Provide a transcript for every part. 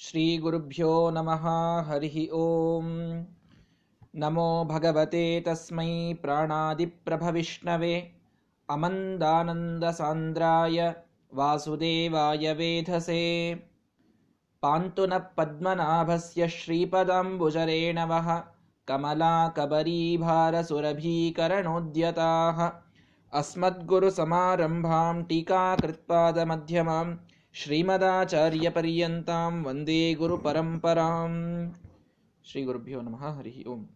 श्रीगुरुभ्यो नमः हरिः ॐ नमो भगवते तस्मै प्राणादिप्रभविष्णवे अमन्दानन्दसान्द्राय वासुदेवाय वेधसे। पान्तु नः पद्मनाभस्य श्रीपदाम्बुजरेणवः कमलाकबरीभारसुरभीकरणोद्यताः। अस्मद्गुरुसमारम्भां टीकाकृत्पादमध्यमां ಶ್ರೀಮದಾಚಾರ್ಯಪರ್ಯಂತಾಂ ವಂದೇ ಗುರು ಪರಂಪರಾಂ ಶ್ರೀ ಗುರುಭ್ಯೋ ನಮಃ ಹರಿ ಓಂ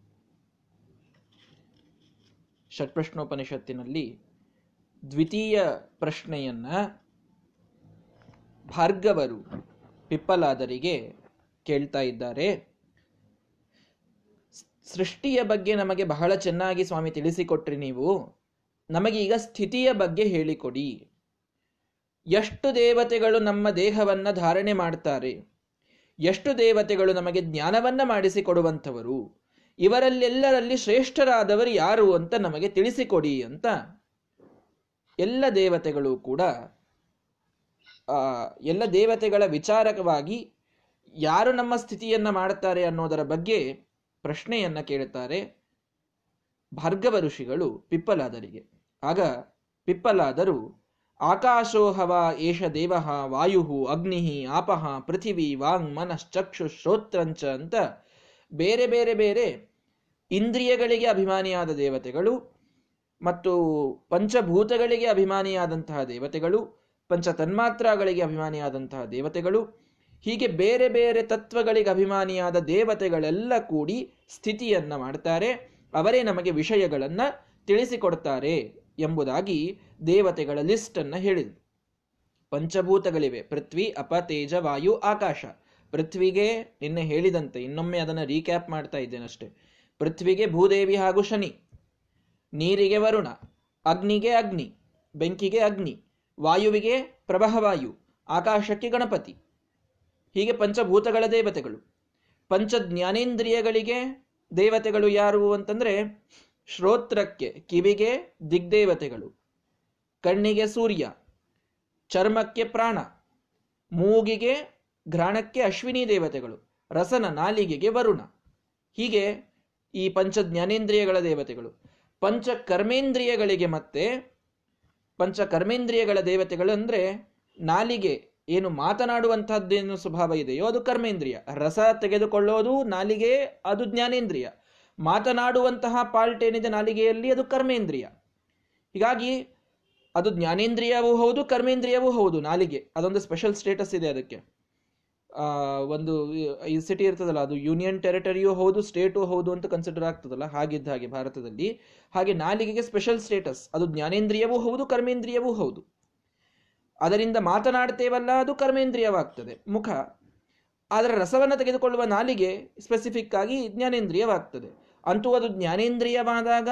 ಷಟ್ಪ್ರಶ್ನೋಪನಿಷತ್ತಿನಲ್ಲಿ ದ್ವಿತೀಯ ಪ್ರಶ್ನೆಯನ್ನ ಭಾರ್ಗವರು ಪಿಪ್ಪಲಾದರಿಗೆ ಕೇಳ್ತಾ ಇದ್ದಾರೆ. ಸೃಷ್ಟಿಯ ಬಗ್ಗೆ ನಮಗೆ ಬಹಳ ಚೆನ್ನಾಗಿ ಸ್ವಾಮಿ ತಿಳಿಸಿಕೊಟ್ರಿ ನೀವು. ನಮಗೆ ಈಗ ಸ್ಥಿತಿಯ ಬಗ್ಗೆ ಹೇಳಿಕೊಡಿ. ಎಷ್ಟು ದೇವತೆಗಳು ನಮ್ಮ ದೇಹವನ್ನು ಧಾರಣೆ ಮಾಡ್ತಾರೆ? ಎಷ್ಟು ದೇವತೆಗಳು ನಮಗೆ ಜ್ಞಾನವನ್ನು ಮಾಡಿಸಿಕೊಡುವಂಥವರು? ಇವರಲ್ಲೆಲ್ಲರಲ್ಲಿ ಶ್ರೇಷ್ಠರಾದವರು ಯಾರು ಅಂತ ನಮಗೆ ತಿಳಿಸಿಕೊಡಿ ಅಂತ ಎಲ್ಲ ದೇವತೆಗಳು ಕೂಡ ಎಲ್ಲ ದೇವತೆಗಳ ವಿಚಾರಕವಾಗಿ ಯಾರು ನಮ್ಮ ಸ್ಥಿತಿಯನ್ನು ಮಾಡುತ್ತಾರೆ ಅನ್ನೋದರ ಬಗ್ಗೆ ಪ್ರಶ್ನೆಯನ್ನ ಕೇಳುತ್ತಾರೆ ಭಾರ್ಗವ ಋಷಿಗಳು ಪಿಪ್ಪಲಾದರಿಗೆ. ಆಗ ಪಿಪ್ಪಲಾದರು ಆಕಾಶೋ ಹವ ಏಷ ದೇವ ವಾಯು ಅಗ್ನಿ ಆಪಃ ಪೃಥಿವಿ ವಾಂಗ್ ಮನಶ್ಚಕ್ಷು ಶ್ರೋತ್ರಂಚ ಅಂತ ಬೇರೆ ಬೇರೆ ಬೇರೆ ಇಂದ್ರಿಯಗಳಿಗೆ ಅಭಿಮಾನಿಯಾದ ದೇವತೆಗಳು ಮತ್ತು ಪಂಚಭೂತಗಳಿಗೆ ಅಭಿಮಾನಿಯಾದಂತಹ ದೇವತೆಗಳು ಪಂಚ ತನ್ಮಾತ್ರಗಳಿಗೆ ಅಭಿಮಾನಿಯಾದಂತಹ ದೇವತೆಗಳು, ಹೀಗೆ ಬೇರೆ ಬೇರೆ ತತ್ವಗಳಿಗೆ ಅಭಿಮಾನಿಯಾದ ದೇವತೆಗಳೆಲ್ಲ ಕೂಡಿ ಸ್ಥಿತಿಯನ್ನು ಮಾಡ್ತಾರೆ. ಅವರೇ ನಮಗೆ ವಿಷಯಗಳನ್ನು ತಿಳಿಸಿಕೊಡ್ತಾರೆ. ಎಂಬುದಾಗಿ ದೇವತೆಗಳ ಲಿಸ್ಟ್ ಅನ್ನ ಹೇಳಿದ್ರು ಪಂಚಭೂತಗಳಿವೆ. ಪೃಥ್ವಿ, ಅಪ, ತೇಜ, ವಾಯು, ಆಕಾಶ. ಪೃಥ್ವಿಗೆ ನಿನ್ನೆ ಹೇಳಿದಂತೆ, ಇನ್ನೊಮ್ಮೆ ಅದನ್ನು ರೀಕ್ಯಾಪ್ ಮಾಡ್ತಾ ಇದ್ದೇನೆ ಅಷ್ಟೇ. ಪೃಥ್ವಿಗೆ ಭೂದೇವಿ ಹಾಗೂ ಶನಿ. ನೀರಿಗೆ ವರುಣ. ಅಗ್ನಿಗೆ ಅಗ್ನಿ. ಬೆಂಕಿಗೆ ಅಗ್ನಿ. ವಾಯುವಿಗೆ ಪ್ರಭಹವಾಯು ಆಕಾಶಕ್ಕೆ ಗಣಪತಿ. ಹೀಗೆ ಪಂಚಭೂತಗಳ ದೇವತೆಗಳು. ಪಂಚ ಜ್ಞಾನೇಂದ್ರಿಯಗಳಿಗೆ ದೇವತೆಗಳು ಯಾರು ಅಂತಂದ್ರೆ ಶ್ರೋತ್ರಕ್ಕೆ ಕಿವಿಗೆ ದಿಗ್ದೇವತೆಗಳು, ಕಣ್ಣಿಗೆ ಸೂರ್ಯ, ಚರ್ಮಕ್ಕೆ ಪ್ರಾಣ, ಮೂಗಿಗೆ ಘ್ರಾಣಕ್ಕೆ ಅಶ್ವಿನಿ ದೇವತೆಗಳು, ರಸನ ನಾಲಿಗೆಗೆ ವರುಣ. ಹೀಗೆ ಈ ಪಂಚ ಜ್ಞಾನೇಂದ್ರಿಯಗಳ ದೇವತೆಗಳು ಪಂಚ ಕರ್ಮೇಂದ್ರಿಯಗಳಿಗೆ ಮತ್ತೆ ಪಂಚ ಕರ್ಮೇಂದ್ರಿಯಗಳ ದೇವತೆಗಳು ಅಂದರೆ ನಾಲಿಗೆ ಏನು ಮಾತನಾಡುವಂತಹದ್ದೇನು ಸ್ವಭಾವ ಇದೆಯೋ ಅದು ಕರ್ಮೇಂದ್ರಿಯ. ರಸ ತೆಗೆದುಕೊಳ್ಳೋದು ನಾಲಿಗೆ, ಅದು ಜ್ಞಾನೇಂದ್ರಿಯ. ಮಾತನಾಡುವಂತಹ ಪಾಲ್ಟೇನಿದ ಏನಿದೆ ನಾಲಿಗೆಯಲ್ಲಿ ಅದು ಕರ್ಮೇಂದ್ರಿಯ. ಹೀಗಾಗಿ ಅದು ಜ್ಞಾನೇಂದ್ರಿಯವೂ ಹೌದು, ಕರ್ಮೇಂದ್ರಿಯವೂ ಹೌದು, ನಾಲಿಗೆ. ಅದೊಂದು ಸ್ಪೆಷಲ್ ಸ್ಟೇಟಸ್ ಇದೆ ಅದಕ್ಕೆ. ಒಂದು, ಈ ಸಿಟಿ ಇರ್ತದಲ್ಲ, ಅದು ಯೂನಿಯನ್ ಟೆರಿಟರಿಯೂ ಹೌದು ಸ್ಟೇಟು ಹೌದು ಅಂತ ಕನ್ಸಿಡರ್ ಆಗ್ತದಲ್ಲ, ಹಾಗಿದ್ದ ಹಾಗೆ ಭಾರತದಲ್ಲಿ. ಹಾಗೆ ನಾಲಿಗೆಗೆ ಸ್ಪೆಷಲ್ ಸ್ಟೇಟಸ್ ಅದು ಜ್ಞಾನೇಂದ್ರಿಯವೂ ಹೌದು, ಕರ್ಮೇಂದ್ರಿಯವೂ ಹೌದು. ಅದರಿಂದ ಮಾತನಾಡ್ತೇವಲ್ಲ, ಅದು ಕರ್ಮೇಂದ್ರಿಯವಾಗ್ತದೆ, ಮುಖ. ಅದರ ರಸವನ್ನು ತೆಗೆದುಕೊಳ್ಳುವ ನಾಲಿಗೆ ಸ್ಪೆಸಿಫಿಕ್ ಆಗಿ ಜ್ಞಾನೇಂದ್ರಿಯವಾಗ್ತದೆ. ಅಂತೂ ಅದು ಜ್ಞಾನೇಂದ್ರಿಯವಾದಾಗ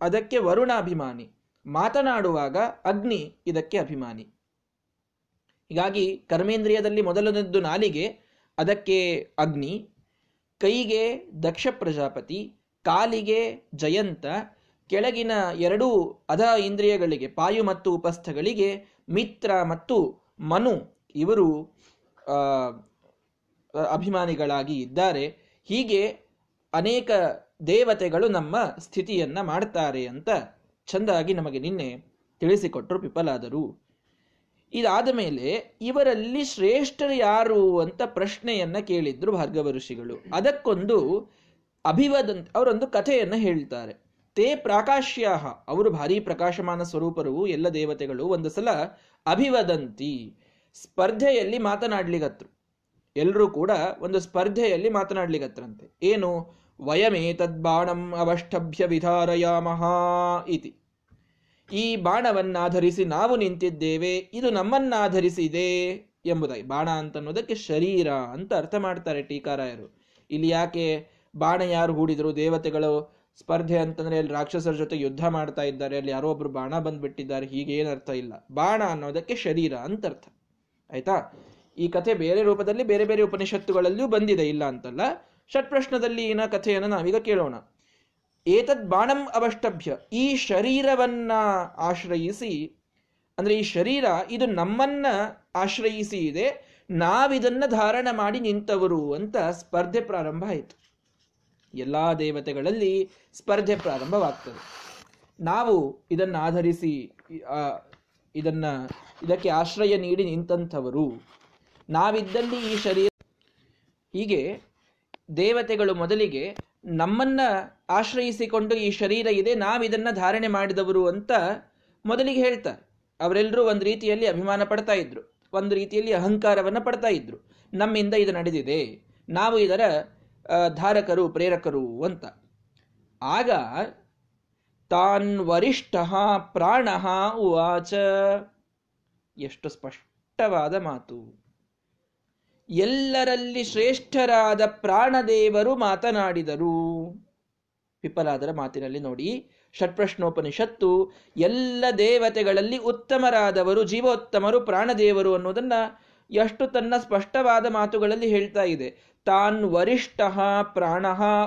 ಅದಕ್ಕೆ ವರುಣ ಅಭಿಮಾನಿ ಮಾತನಾಡುವಾಗ ಅಗ್ನಿ ಇದಕ್ಕೆ ಅಭಿಮಾನಿ. ಹೀಗಾಗಿ ಕರ್ಮೇಂದ್ರಿಯದಲ್ಲಿ ಮೊದಲನದ್ದು ನಾಲಿಗೆ, ಅದಕ್ಕೆ ಅಗ್ನಿ, ಕೈಗೆ ದಕ್ಷ ಪ್ರಜಾಪತಿ, ಕಾಲಿಗೆ ಜಯಂತ, ಕೆಳಗಿನ ಎರಡೂ ಅಧ ಇಂದ್ರಿಯಗಳಿಗೆ ಪಾಯು ಮತ್ತು ಉಪಸ್ಥಗಳಿಗೆ ಮಿತ್ರ ಮತ್ತು ಮನು ಇವರು ಅಭಿಮಾನಿಗಳಾಗಿ ಇದ್ದಾರೆ. ಹೀಗೆ ಅನೇಕ ದೇವತೆಗಳು ನಮ್ಮ ಸ್ಥಿತಿಯನ್ನ ಮಾಡ್ತಾರೆ ಅಂತ ಚಂದಾಗಿ ನಮಗೆ ನಿನ್ನೆ ತಿಳಿಸಿಕೊಟ್ಟರು ಪಿಪಲಾದರು ಇದಾದ ಮೇಲೆ ಇವರಲ್ಲಿ ಶ್ರೇಷ್ಠರು ಯಾರು ಅಂತ ಪ್ರಶ್ನೆಯನ್ನ ಕೇಳಿದ್ರು ಭಾರ್ಗವ ಋಷಿಗಳು. ಅದಕ್ಕೊಂದು ಅಭಿವದಂತ ಅವರೊಂದು ಕಥೆಯನ್ನ ಹೇಳ್ತಾರೆ. ತೇ ಪ್ರಾಕಾಶ್ಯಾಹ, ಅವರು ಭಾರಿ ಪ್ರಕಾಶಮಾನ ಸ್ವರೂಪರು, ಎಲ್ಲ ದೇವತೆಗಳು, ಒಂದು ಸಲ ಅಭಿವದಂತಿ, ಸ್ಪರ್ಧೆಯಲ್ಲಿ ಮಾತನಾಡ್ಲಿಗತ್ರು. ಎಲ್ಲರೂ ಕೂಡ ಒಂದು ಸ್ಪರ್ಧೆಯಲ್ಲಿ ಮಾತನಾಡ್ಲಿಗತ್ರಂತೆ. ಏನು? ವಯಮೇತದ್ಬಾಣಂ ಅವಷ್ಟಭ್ಯ ವಿಧಾರಯಾಮಹ ಇತಿ. ಈ ಬಾಣವನ್ನಾಧರಿಸಿ ನಾವು ನಿಂತಿದ್ದೇವೆ, ಇದು ನಮ್ಮನ್ನಾಧರಿಸಿದೆ ಎಂಬುದಾಗಿ. ಬಾಣ ಅಂತನ್ನೋದಕ್ಕೆ ಶರೀರ ಅಂತ ಅರ್ಥ ಮಾಡ್ತಾರೆ ಟೀಕಾರಾಯರು. ಇಲ್ಲಿ ಯಾಕೆ ಬಾಣ ಯಾರು ಹೂಡಿದ್ರು? ದೇವತೆಗಳು ಸ್ಪರ್ಧೆ ಅಂತಂದ್ರೆ ಅಲ್ಲಿ ರಾಕ್ಷಸರ ಜೊತೆ ಯುದ್ಧ ಮಾಡ್ತಾ ಇದ್ದಾರೆ, ಅಲ್ಲಿ ಯಾರೋ ಒಬ್ರು ಬಾಣ ಬಂದ್ಬಿಟ್ಟಿದ್ದಾರೆ ಹೀಗೆ ಅರ್ಥ ಇಲ್ಲ. ಬಾಣ ಅನ್ನೋದಕ್ಕೆ ಶರೀರ ಅಂತ ಅರ್ಥ. ಆಯ್ತಾ? ಈ ಕಥೆ ಬೇರೆ ರೂಪದಲ್ಲಿ ಬೇರೆ ಬೇರೆ ಉಪನಿಷತ್ತುಗಳಲ್ಲಿಯೂ ಬಂದಿದೆ, ಇಲ್ಲ ಅಂತಲ್ಲ. ಷಟ್ಪ್ರಶ್ನದಲ್ಲಿ ಏನ ಕಥೆಯನ್ನು ನಾವೀಗ ಕೇಳೋಣ. ಏತದ್ ಬಾಣಂ ಅವಷ್ಟಭ್ಯ, ಈ ಶರೀರವನ್ನ ಆಶ್ರಯಿಸಿ, ಅಂದ್ರೆ ಈ ಶರೀರ, ಇದು ನಮ್ಮನ್ನ ಆಶ್ರಯಿಸಿ ಇದೆ, ನಾವಿದನ್ನ ಧಾರಣ ಮಾಡಿ ನಿಂತವರು ಅಂತ ಸ್ಪರ್ಧೆ ಪ್ರಾರಂಭ ಆಯಿತು. ಎಲ್ಲಾ ದೇವತೆಗಳಲ್ಲಿ ಸ್ಪರ್ಧೆ ಪ್ರಾರಂಭವಾಗ್ತದೆ. ನಾವು ಇದನ್ನ ಆಧರಿಸಿ ಇದನ್ನ, ಇದಕ್ಕೆ ಆಶ್ರಯ ನೀಡಿ ನಿಂತಂಥವರು. ನಾವಿದ್ದಲ್ಲಿ ಈ ಶರೀರ, ಹೀಗೆ ದೇವತೆಗಳು ಮೊದಲಿಗೆ ನಮ್ಮನ್ನ ಆಶ್ರಯಿಸಿಕೊಂಡು ಈ ಶರೀರ ಇದೆ ನಾವಿದನ್ನ ಧಾರಣೆ ಮಾಡಿದವರು ಅಂತ ಮೊದಲಿಗೆ ಹೇಳ್ತಾರೆ. ಅವರೆಲ್ಲರೂ ಒಂದು ರೀತಿಯಲ್ಲಿ ಅಭಿಮಾನ ಪಡ್ತಾ ಇದ್ರು, ಒಂದು ರೀತಿಯಲ್ಲಿ ಅಹಂಕಾರವನ್ನು ಪಡ್ತಾ ಇದ್ರು. ನಮ್ಮಿಂದ ಇದು ನಡೆದಿದೆ, ನಾವು ಇದರ ಧಾರಕರು, ಪ್ರೇರಕರು ಅಂತ. ಆಗ ತಾನ್ ವರಿಷ್ಠ ಪ್ರಾಣ ಉವಾಚ. ಎಷ್ಟು ಸ್ಪಷ್ಟವಾದ ಮಾತು. ಎಲ್ಲರಲ್ಲಿ ಶ್ರೇಷ್ಠರಾದ ಪ್ರಾಣದೇವರು ಮಾತನಾಡಿದರು. ಪಿಪ್ಪಲಾದರ ಮಾತಿನಲ್ಲಿ ನೋಡಿ, ಷಟ್ಪ್ರಶ್ನೋಪನಿಷತ್ತು, ಎಲ್ಲ ದೇವತೆಗಳಲ್ಲಿ ಉತ್ತಮರಾದವರು, ಜೀವೋತ್ತಮರು, ಪ್ರಾಣದೇವರು ಅನ್ನೋದನ್ನ ಎಷ್ಟು ತನ್ನ ಸ್ಪಷ್ಟವಾದ ಮಾತುಗಳಲ್ಲಿ ಹೇಳ್ತಾ ಇದೆ. ತಾನ್ ವರಿಷ್ಠ, ಪ್ರಾಣ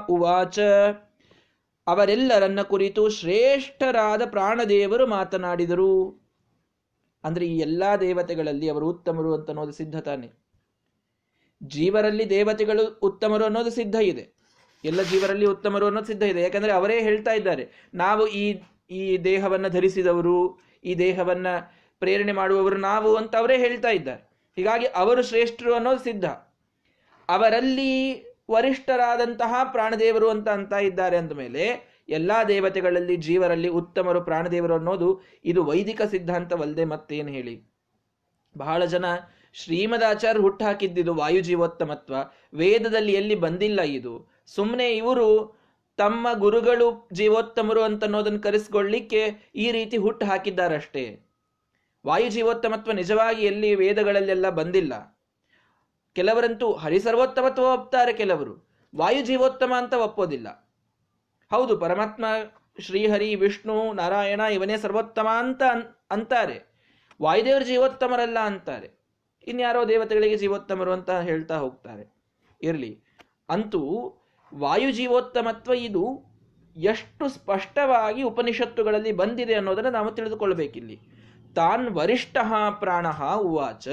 ಉವಾಚ. ಅವರೆಲ್ಲರನ್ನ ಕುರಿತು ಶ್ರೇಷ್ಠರಾದ ಪ್ರಾಣದೇವರು ಮಾತನಾಡಿದರು. ಅಂದ್ರೆ ಈ ಎಲ್ಲಾ ದೇವತೆಗಳಲ್ಲಿ ಅವರು ಉತ್ತಮರು ಅಂತ ಅನ್ನೋದು ಸಿದ್ಧ ಜೀವರಲ್ಲಿ ದೇವತೆಗಳು ಉತ್ತಮರು ಅನ್ನೋದು ಸಿದ್ಧ ಇದೆ. ಎಲ್ಲ ಜೀವರಲ್ಲಿ ಉತ್ತಮರು ಅನ್ನೋದು ಸಿದ್ಧ ಇದೆ. ಯಾಕಂದ್ರೆ ಅವರೇ ಹೇಳ್ತಾ ಇದ್ದಾರೆ, ನಾವು ಈ ಈ ದೇಹವನ್ನ ಧರಿಸಿದವರು, ಈ ದೇಹವನ್ನ ಪ್ರೇರಣೆ ಮಾಡುವವರು ನಾವು ಅಂತ ಅವರೇ ಹೇಳ್ತಾ ಇದ್ದಾರೆ. ಹೀಗಾಗಿ ಅವರು ಶ್ರೇಷ್ಠರು ಅನ್ನೋದು ಸಿದ್ಧ. ಅವರಲ್ಲಿ ವರಿಷ್ಠರಾದಂತಹ ಪ್ರಾಣದೇವರು ಅಂತ ಅಂತ ಇದ್ದಾರೆ ಅಂದಮೇಲೆ ಎಲ್ಲಾ ದೇವತೆಗಳಲ್ಲಿ ಜೀವರಲ್ಲಿ ಉತ್ತಮರು, ಪ್ರಾಣದೇವರು ಅನ್ನೋದು ಇದು ವೈದಿಕ ಸಿದ್ಧಾಂತವಲ್ಲದೆ ಮತ್ತೇನು ಹೇಳಿ. ಬಹಳ ಜನ ಶ್ರೀಮದಾಚಾರ್ಯ ಹುಟ್ಟು ಹಾಕಿದ್ದಿದು ವಾಯುಜೀವೋತ್ತಮತ್ವ. ವೇದದಲ್ಲಿ ಎಲ್ಲಿ ಬಂದಿಲ್ಲ ಇದು? ಸುಮ್ಮನೆ ಇವರು ತಮ್ಮ ಗುರುಗಳು ಜೀವೋತ್ತಮರು ಅಂತ ಅನ್ನೋದನ್ನು ಕರೆಸ್ಕೊಳ್ಳಿಕ್ಕೆ ಈ ರೀತಿ ಹುಟ್ಟು ಹಾಕಿದ್ದಾರಷ್ಟೇ ವಾಯು ಜೀವೋತ್ತಮತ್ವ ನಿಜವಾಗಿ ಎಲ್ಲಿ ವೇದಗಳಲ್ಲೆಲ್ಲ ಬಂದಿಲ್ಲ? ಕೆಲವರಂತೂ ಹರಿಸರ್ವೋತ್ತಮತ್ವ ಒಪ್ತಾರೆ ಕೆಲವರು. ವಾಯು ಜೀವೋತ್ತಮ ಅಂತ ಒಪ್ಪೋದಿಲ್ಲ. ಹೌದು, ಪರಮಾತ್ಮ, ಶ್ರೀಹರಿ, ವಿಷ್ಣು, ನಾರಾಯಣ ಇವನೇ ಸರ್ವೋತ್ತಮ ಅಂತ ಅಂತಾರೆ. ವಾಯುದೇವರು ಜೀವೋತ್ತಮರಲ್ಲ ಅಂತಾರೆ. ಇನ್ಯಾರೋ ದೇವತೆಗಳಿಗೆ ಜೀವೋತ್ತಮರು ಅಂತ ಹೇಳ್ತಾ ಹೋಗ್ತಾರೆ. ಇರಲಿ. ಅಂತೂ ವಾಯು ಜೀವೋತ್ತಮತ್ವ ಇದು ಎಷ್ಟು ಸ್ಪಷ್ಟವಾಗಿ ಉಪನಿಷತ್ತುಗಳಲ್ಲಿ ಬಂದಿದೆ ಅನ್ನೋದನ್ನು ನಾವು ತಿಳಿದುಕೊಳ್ಬೇಕಿಲ್ಲಿ ತಾನ್ ವರಿಷ್ಠ ಪ್ರಾಣ ಉವಾಚ.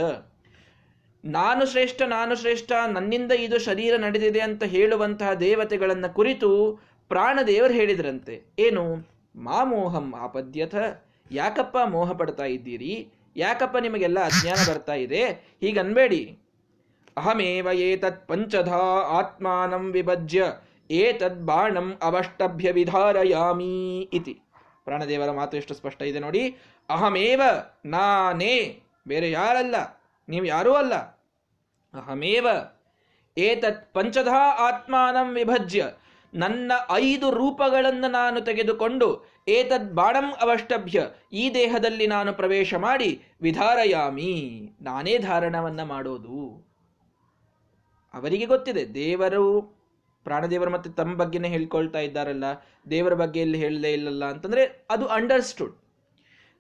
ನಾನು ಶ್ರೇಷ್ಠ ನಾನು ಶ್ರೇಷ್ಠ, ನನ್ನಿಂದ ಇದು ಶರೀರ ನಡೆದಿದೆ ಅಂತ ಹೇಳುವಂತಹ ದೇವತೆಗಳನ್ನ ಕುರಿತು ಪ್ರಾಣದೇವರು ಹೇಳಿದ್ರಂತೆ. ಏನು? ಮಾಮೋಹಂ ಆಪದ್ಯಥ. ಯಾಕಪ್ಪ ಮೋಹ ಪಡ್ತಾ ಇದ್ದೀರಿ? ಯಾಕಪ್ಪ ನಿಮಗೆಲ್ಲ ಅಜ್ಞಾನ ಬರ್ತಾ ಇದೆ? ಹೀಗನ್ಬೇಡಿ. ಅಹಮೇವ ಏತತ್ ಪಂಚಧಾ ಆತ್ಮಾನಂ ವಿಭಜ್ಯ, ಏತದ್ ಬಾಣಂ ಅವಷ್ಟಭ್ಯ ವಿಧಾರಯಾಮಿ ಇತಿ. ಪ್ರಾಣದೇವರ ಮಾತು ಎಷ್ಟು ಸ್ಪಷ್ಟ ಇದೆ ನೋಡಿ. ಅಹಮೇವ ನಾನೇ, ಬೇರೆ ಯಾರಲ್ಲ, ನೀವು ಯಾರೂ ಅಲ್ಲ. ಅಹಮೇವ ಏತತ್ ಪಂಚಧಾ ಆತ್ಮಾನಂ ವಿಭಜ್ಯ ನನ್ನ ಐದು ರೂಪಗಳನ್ನು ನಾನು ತೆಗೆದುಕೊಂಡು ಏತದ್ ಬಾಣಂ ಅವಷ್ಟಭ್ಯ ಈ ದೇಹದಲ್ಲಿ ನಾನು ಪ್ರವೇಶ ಮಾಡಿ ವಿಧಾರಯಾಮಿ. ನಾನೇ ಧಾರಣವನ್ನ ಮಾಡೋದು. ಅವರಿಗೆ ಗೊತ್ತಿದೆ, ದೇವರು, ಪ್ರಾಣದೇವರು ಮತ್ತೆ ತಮ್ಮ ಬಗ್ಗೆನೇ ಹೇಳ್ಕೊಳ್ತಾ ಇದ್ದಾರಲ್ಲ, ದೇವರ ಬಗ್ಗೆ ಎಲ್ಲಿ ಹೇಳದೇ ಇಲ್ಲಲ್ಲ ಅಂತಂದ್ರೆ ಅದು ಅಂಡರ್ಸ್ಟುಡ್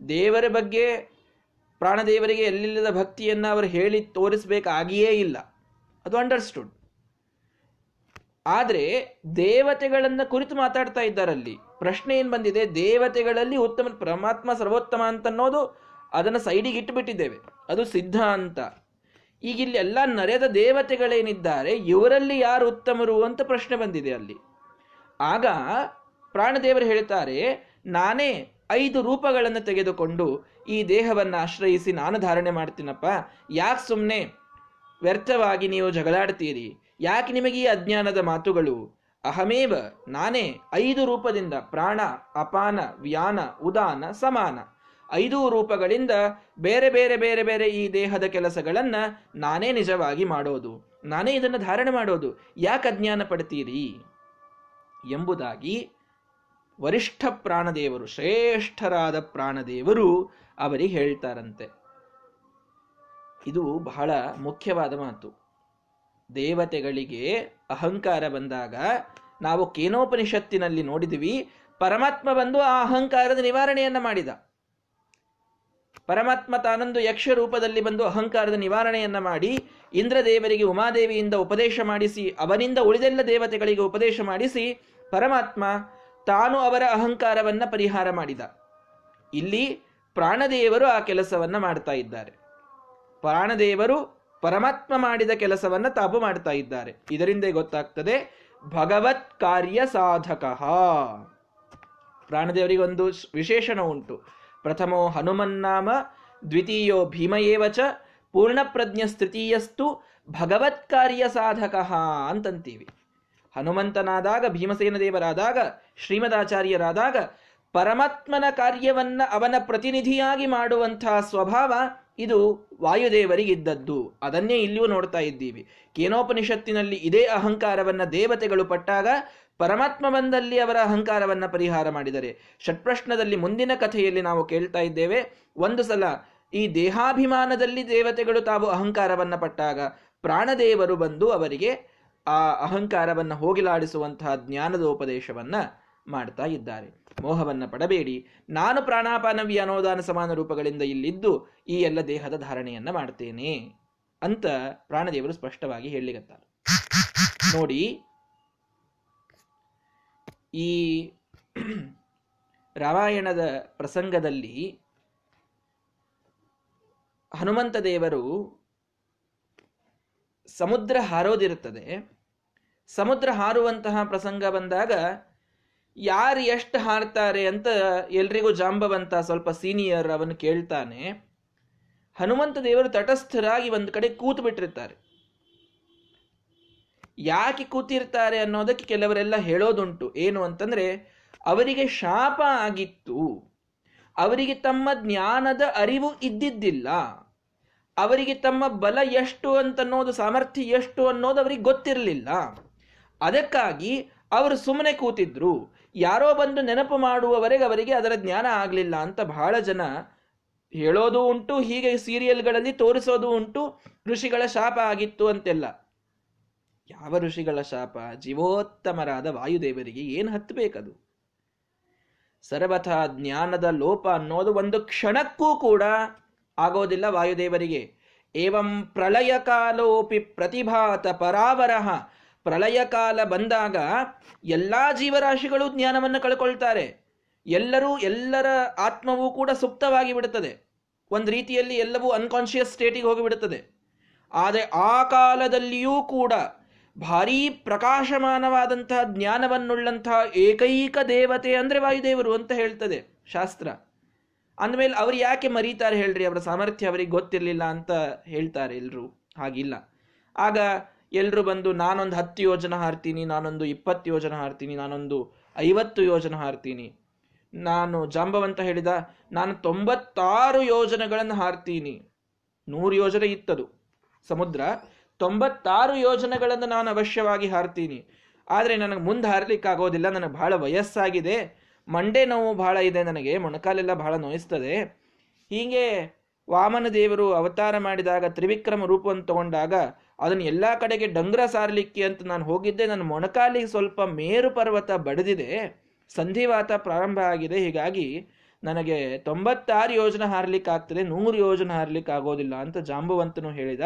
ದೇವರ ಬಗ್ಗೆ ಪ್ರಾಣದೇವರಿಗೆ ಎಲ್ಲಿಲ್ಲದ ಭಕ್ತಿಯನ್ನು ಅವರು ಹೇಳಿ ತೋರಿಸಬೇಕಾಗಿಯೇ ಇಲ್ಲ. ಅದು ಅಂಡರ್ಸ್ಟುಡ್ ಆದ್ರೆ ದೇವತೆಗಳನ್ನು ಕುರಿತು ಮಾತಾಡ್ತಾ ಇದ್ದಾರಲ್ಲಿ. ಪ್ರಶ್ನೆ ಏನು ಬಂದಿದೆ? ದೇವತೆಗಳಲ್ಲಿ ಉತ್ತಮ, ಪರಮಾತ್ಮ ಸರ್ವೋತ್ತಮ ಅಂತ ಅನ್ನೋದು ಅದನ್ನ ಸೈಡಿಗೆ ಇಟ್ಟುಬಿಟ್ಟಿದ್ದೇವೆ ಅದು ಸಿದ್ಧ ಅಂತ. ಈಗ ಇಲ್ಲಿ ಎಲ್ಲ ನರೆದ ದೇವತೆಗಳೇನಿದ್ದಾರೆ, ಇವರಲ್ಲಿ ಯಾರು ಉತ್ತಮರು ಅಂತ ಪ್ರಶ್ನೆ ಬಂದಿದೆ ಅಲ್ಲಿ. ಆಗ ಪ್ರಾಣದೇವರು ಹೇಳ್ತಾರೆ, ನಾನೇ ಐದು ರೂಪಗಳನ್ನು ತೆಗೆದುಕೊಂಡು ಈ ದೇಹವನ್ನು ಆಶ್ರಯಿಸಿ ನಾನು ಧಾರಣೆ ಮಾಡ್ತೀನಪ್ಪ. ಯಾಕೆ ಸುಮ್ಮನೆ ವ್ಯರ್ಥವಾಗಿ ನೀವು ಜಗಳಾಡ್ತೀರಿ? ಯಾಕೆ ನಿಮಗೆ ಈ ಅಜ್ಞಾನದ ಮಾತುಗಳು? ಅಹಮೇವ, ನಾನೇ ಐದು ರೂಪದಿಂದ ಪ್ರಾಣ, ಅಪಾನ, ವ್ಯಾನ, ಉದಾನ, ಸಮಾನ. ಐದು ರೂಪಗಳಿಂದ ಬೇರೆ ಬೇರೆ ಬೇರೆ ಬೇರೆ ಈ ದೇಹದ ಕೆಲಸಗಳನ್ನ ನಾನೇ ನಿಜವಾಗಿ ಮಾಡೋದು. ನಾನೇ ಇದನ್ನು ಧಾರಣೆ ಮಾಡೋದು. ಯಾಕೆ ಅಜ್ಞಾನ ಪಡ್ತೀರಿ? ಎಂಬುದಾಗಿ ವರಿಷ್ಠ ಪ್ರಾಣದೇವರು, ಶ್ರೇಷ್ಠರಾದ ಪ್ರಾಣದೇವರು ಅವರಿಗೆ ಹೇಳ್ತಾರಂತೆ. ಇದು ಬಹಳ ಮುಖ್ಯವಾದ ಮಾತು. ದೇವತೆಗಳಿಗೆ ಅಹಂಕಾರ ಬಂದಾಗ ನಾವು ಕೇನೋಪನಿಷತ್ತಿನಲ್ಲಿ ನೋಡಿದ್ವಿ, ಪರಮಾತ್ಮ ಬಂದು ಆ ಅಹಂಕಾರದ ನಿವಾರಣೆಯನ್ನು ಮಾಡಿದ. ಪರಮಾತ್ಮ ತಾನೊಂದು ಯಕ್ಷ ರೂಪದಲ್ಲಿ ಬಂದು ಅಹಂಕಾರದ ನಿವಾರಣೆಯನ್ನ ಮಾಡಿ, ಇಂದ್ರದೇವರಿಗೆ ಉಮಾದೇವಿಯಿಂದ ಉಪದೇಶ ಮಾಡಿಸಿ, ಅವನಿಂದ ಉಳಿದೆಲ್ಲ ದೇವತೆಗಳಿಗೆ ಉಪದೇಶ ಮಾಡಿಸಿ, ಪರಮಾತ್ಮ ತಾನು ಅವರ ಅಹಂಕಾರವನ್ನ ಪರಿಹಾರ ಮಾಡಿದ. ಇಲ್ಲಿ ಪ್ರಾಣದೇವರು ಆ ಕೆಲಸವನ್ನ ಮಾಡ್ತಾ ಇದ್ದಾರೆ. ಪ್ರಾಣದೇವರು ಪರಮಾತ್ಮ ಮಾಡಿದ ಕೆಲಸವನ್ನ ತಾವು ಮಾಡ್ತಾ ಇದ್ದಾರೆ. ಇದರಿಂದ ಗೊತ್ತಾಗ್ತದೆ, ಭಗವತ್ ಕಾರ್ಯ ಸಾಧಕ. ಪ್ರಾಣದೇವರಿಗೆ ಒಂದು ವಿಶೇಷಣ ಉಂಟು. ಪ್ರಥಮೋ ಹನುಮನ್ನಾಮ ದ್ವಿತೀಯೋ ಭೀಮಯೇವಚ ಪೂರ್ಣಪ್ರಜ್ಞ ಸ್ತೃತೀಯಸ್ತು ಭಗವತ್ ಕಾರ್ಯ ಸಾಧಕ ಅಂತಂತೀವಿ. ಹನುಮಂತನಾದಾಗ, ಭೀಮಸೇನ ದೇವರಾದಾಗ, ಶ್ರೀಮದಾಚಾರ್ಯರಾದಾಗ ಪರಮಾತ್ಮನ ಕಾರ್ಯವನ್ನ ಅವನ ಪ್ರತಿನಿಧಿಯಾಗಿ ಮಾಡುವಂತಹ ಸ್ವಭಾವ ಇದು ವಾಯುದೇವರಿಗಿದ್ದದ್ದು. ಅದನ್ನೇ ಇಲ್ಲಿಯೂ ನೋಡ್ತಾ ಇದ್ದೀವಿ. ಕೇನೋಪನಿಷತ್ತಿನಲ್ಲಿ ಇದೇ ಅಹಂಕಾರವನ್ನು ದೇವತೆಗಳು ಪಟ್ಟಾಗ ಪರಮಾತ್ಮ ಬಂದಲ್ಲಿ ಅವರ ಅಹಂಕಾರವನ್ನು ಪರಿಹಾರ ಮಾಡಿದರೆ. ಷಟ್ಪ್ರಶ್ನದಲ್ಲಿ ಮುಂದಿನ ಕಥೆಯಲ್ಲಿ ನಾವು ಕೇಳ್ತಾ ಇದ್ದೇವೆ, ಒಂದು ಸಲ ಈ ದೇಹಾಭಿಮಾನದಲ್ಲಿ ದೇವತೆಗಳು ತಾವು ಅಹಂಕಾರವನ್ನು ಪಟ್ಟಾಗ ಪ್ರಾಣದೇವರು ಬಂದು ಅವರಿಗೆ ಆ ಅಹಂಕಾರವನ್ನು ಹೋಗಿಲಾಡಿಸುವಂತಹ ಜ್ಞಾನದ ಉಪದೇಶವನ್ನು ಮಾಡ್ತಾ ಇದ್ದಾರೆ. ಮೋಹವನ್ನ ಪಡಬೇಡಿ. ನಾನು ಪ್ರಾಣಾಪಾನವಿ ಅನೋದಾನ ಸಮಾನ ರೂಪಗಳಿಂದ ಇಲ್ಲಿದ್ದು ಈ ಎಲ್ಲ ದೇಹದ ಧಾರಣೆಯನ್ನ ಮಾಡ್ತೇನೆ. ಅಂತ ಪ್ರಾಣದೇವರು ಸ್ಪಷ್ಟವಾಗಿ ಹೇಳಿಗತ್ತಾರೆ ನೋಡಿ, ಈ ರಾಮಾಯಣದ ಪ್ರಸಂಗದಲ್ಲಿ ಹನುಮಂತ ದೇವರು ಸಮುದ್ರ ಹಾರೋದಿರುತ್ತದೆ. ಸಮುದ್ರ ಹಾರುವಂತಹ ಪ್ರಸಂಗ ಬಂದಾಗ ಯಾರು ಎಷ್ಟು ಹಾಡ್ತಾರೆ ಅಂತ ಎಲ್ರಿಗೂ ಜಾಂಬವಂತ ಸ್ವಲ್ಪ ಸೀನಿಯರ್ ಅವನು ಕೇಳ್ತಾನೆ. ಹನುಮಂತ ದೇವರು ತಟಸ್ಥರಾಗಿ ಒಂದು ಕಡೆ ಕೂತು ಬಿಟ್ಟಿರ್ತಾರೆ ಯಾಕೆ ಕೂತಿರ್ತಾರೆ ಅನ್ನೋದಕ್ಕೆ ಕೆಲವರೆಲ್ಲ ಹೇಳೋದುಂಟು. ಏನು ಅಂತಂದ್ರೆ, ಅವರಿಗೆ ಶಾಪ ಆಗಿತ್ತು. ಅವರಿಗೆ ತಮ್ಮ ಜ್ಞಾನದ ಅರಿವು ಇದ್ದಿದ್ದಿಲ್ಲ. ಅವರಿಗೆ ತಮ್ಮ ಬಲ ಎಷ್ಟು ಅಂತನ್ನೋದು, ಸಾಮರ್ಥ್ಯ ಎಷ್ಟು ಅನ್ನೋದು ಅವರಿಗೆ ಗೊತ್ತಿರಲಿಲ್ಲ. ಅದಕ್ಕಾಗಿ ಅವರು ಸುಮ್ಮನೆ ಕೂತಿದ್ರು. ಯಾರೋ ಬಂದು ನೆನಪು ಮಾಡುವವರೆಗೆ ಅವರಿಗೆ ಅದರ ಜ್ಞಾನ ಆಗಲಿಲ್ಲ ಅಂತ ಬಹಳ ಜನ ಹೇಳೋದು ಉಂಟು, ಹೀಗೆ ಸೀರಿಯಲ್ಗಳಲ್ಲಿ ತೋರಿಸೋದು ಉಂಟು. ಋಷಿಗಳ ಶಾಪ ಆಗಿತ್ತು ಅಂತೆಲ್ಲ. ಯಾವ ಋಷಿಗಳ ಶಾಪ? ಜೀವೋತ್ತಮರಾದ ವಾಯುದೇವರಿಗೆ ಏನು ಹತ್ತಬೇಕದು ಸರ್ವಥ ಜ್ಞಾನದ ಲೋಪ ಅನ್ನೋದು ಒಂದು ಕ್ಷಣಕ್ಕೂ ಕೂಡ ಆಗೋದಿಲ್ಲ ವಾಯುದೇವರಿಗೆ. ಏವಂ ಪ್ರಳಯ ಕಾಲೋಪಿ ಪ್ರತಿಭಾತ ಪರಾವರಹ. ಪ್ರಳಯ ಕಾಲ ಬಂದಾಗ ಎಲ್ಲ ಜೀವರಾಶಿಗಳು ಜ್ಞಾನವನ್ನು ಕಳ್ಕೊಳ್ತಾರೆ. ಎಲ್ಲರೂ ಎಲ್ಲರ ಆತ್ಮವೂ ಕೂಡ ಸುಪ್ತವಾಗಿ ಬಿಡುತ್ತದೆ. ಒಂದು ರೀತಿಯಲ್ಲಿ ಎಲ್ಲವೂ ಅನ್ಕಾನ್ಶಿಯಸ್ ಸ್ಟೇಟಿಗೆ ಹೋಗಿಬಿಡುತ್ತದೆ ಆದರೆ ಆ ಕಾಲದಲ್ಲಿಯೂ ಕೂಡ ಭಾರೀ ಪ್ರಕಾಶಮಾನವಾದಂತಹ ಜ್ಞಾನವನ್ನುಳ್ಳಂತಹ ಏಕೈಕ ದೇವತೆ ಅಂದರೆ ವಾಯುದೇವರು ಅಂತ ಹೇಳ್ತದೆ ಶಾಸ್ತ್ರ. ಅಂದಮೇಲೆ ಅವ್ರು ಯಾಕೆ ಮರೀತಾರೆ ಹೇಳ್ರಿ? ಅವರ ಸಾಮರ್ಥ್ಯ ಅವರಿಗೆ ಗೊತ್ತಿರಲಿಲ್ಲ ಅಂತ ಹೇಳ್ತಾರೆ ಎಲ್ಲರೂ ಹಾಗಿಲ್ಲ. ಆಗ ಎಲ್ರು ಬಂದು ನಾನೊಂದು ಹತ್ತು ಯೋಜನೆ ಹಾರ್ತೀನಿ, ನಾನೊಂದು ಇಪ್ಪತ್ತು ಯೋಜನೆ ಹಾರ್ತೀನಿ, ನಾನೊಂದು ಐವತ್ತು ಯೋಜನೆ ಹಾರ್ತೀನಿ. ನಾನು ಜಾಂಬವಂತ ಹೇಳಿದ, ನಾನು ತೊಂಬತ್ತಾರು ಯೋಜನೆಗಳನ್ನು ಹಾರ್ತೀನಿ. ನೂರು ಯೋಜನೆ ಇತ್ತದು. ಸಮುದ್ರ, ತೊಂಬತ್ತಾರು ಯೋಜನೆಗಳನ್ನು ನಾನು ಅವಶ್ಯವಾಗಿ ಹಾರ್ತೀನಿ. ಆದರೆ ನನಗೆ ಮುಂದೆ ಹಾರ್ಲಿಕ್ಕೆ ಆಗೋದಿಲ್ಲ ನನಗೆ ಬಹಳ ವಯಸ್ಸಾಗಿದೆ. ಮಂಡೆ ನೋವು ಬಹಳ ಇದೆ ನನಗೆ, ಮೊಣಕಾಲೆಲ್ಲ ಬಹಳ ನೋಯಿಸ್ತದೆ. ಹೀಗೆ ವಾಮನ ದೇವರು ಅವತಾರ ಮಾಡಿದಾಗ, ತ್ರಿವಿಕ್ರಮ ರೂಪವನ್ನು ತಗೊಂಡಾಗ ಅದನ್ನು ಎಲ್ಲ ಕಡೆಗೆ ಡಂಗ್ರ ಸಾರಲಿಕ್ಕೆ ಅಂತ ನಾನು ಹೋಗಿದ್ದೆ. ನನ್ನ ಮೊಣಕಾಲಿಗೆ ಸ್ವಲ್ಪ ಮೇರು ಪರ್ವತ ಬಡಿದಿದೆ. ಸಂಧಿವಾತ ಪ್ರಾರಂಭ ಆಗಿದೆ. ಹೀಗಾಗಿ ನನಗೆ ತೊಂಬತ್ತಾರು ಯೋಜನೆ ಹಾರ್ಲಿಕ್ಕೆ ಆಗ್ತದೆ. ನೂರು ಯೋಜನೆ ಹಾರ್ಲಿಕ್ಕೆ ಆಗೋದಿಲ್ಲ ಅಂತ ಜಾಂಬುವಂತನು ಹೇಳಿದ.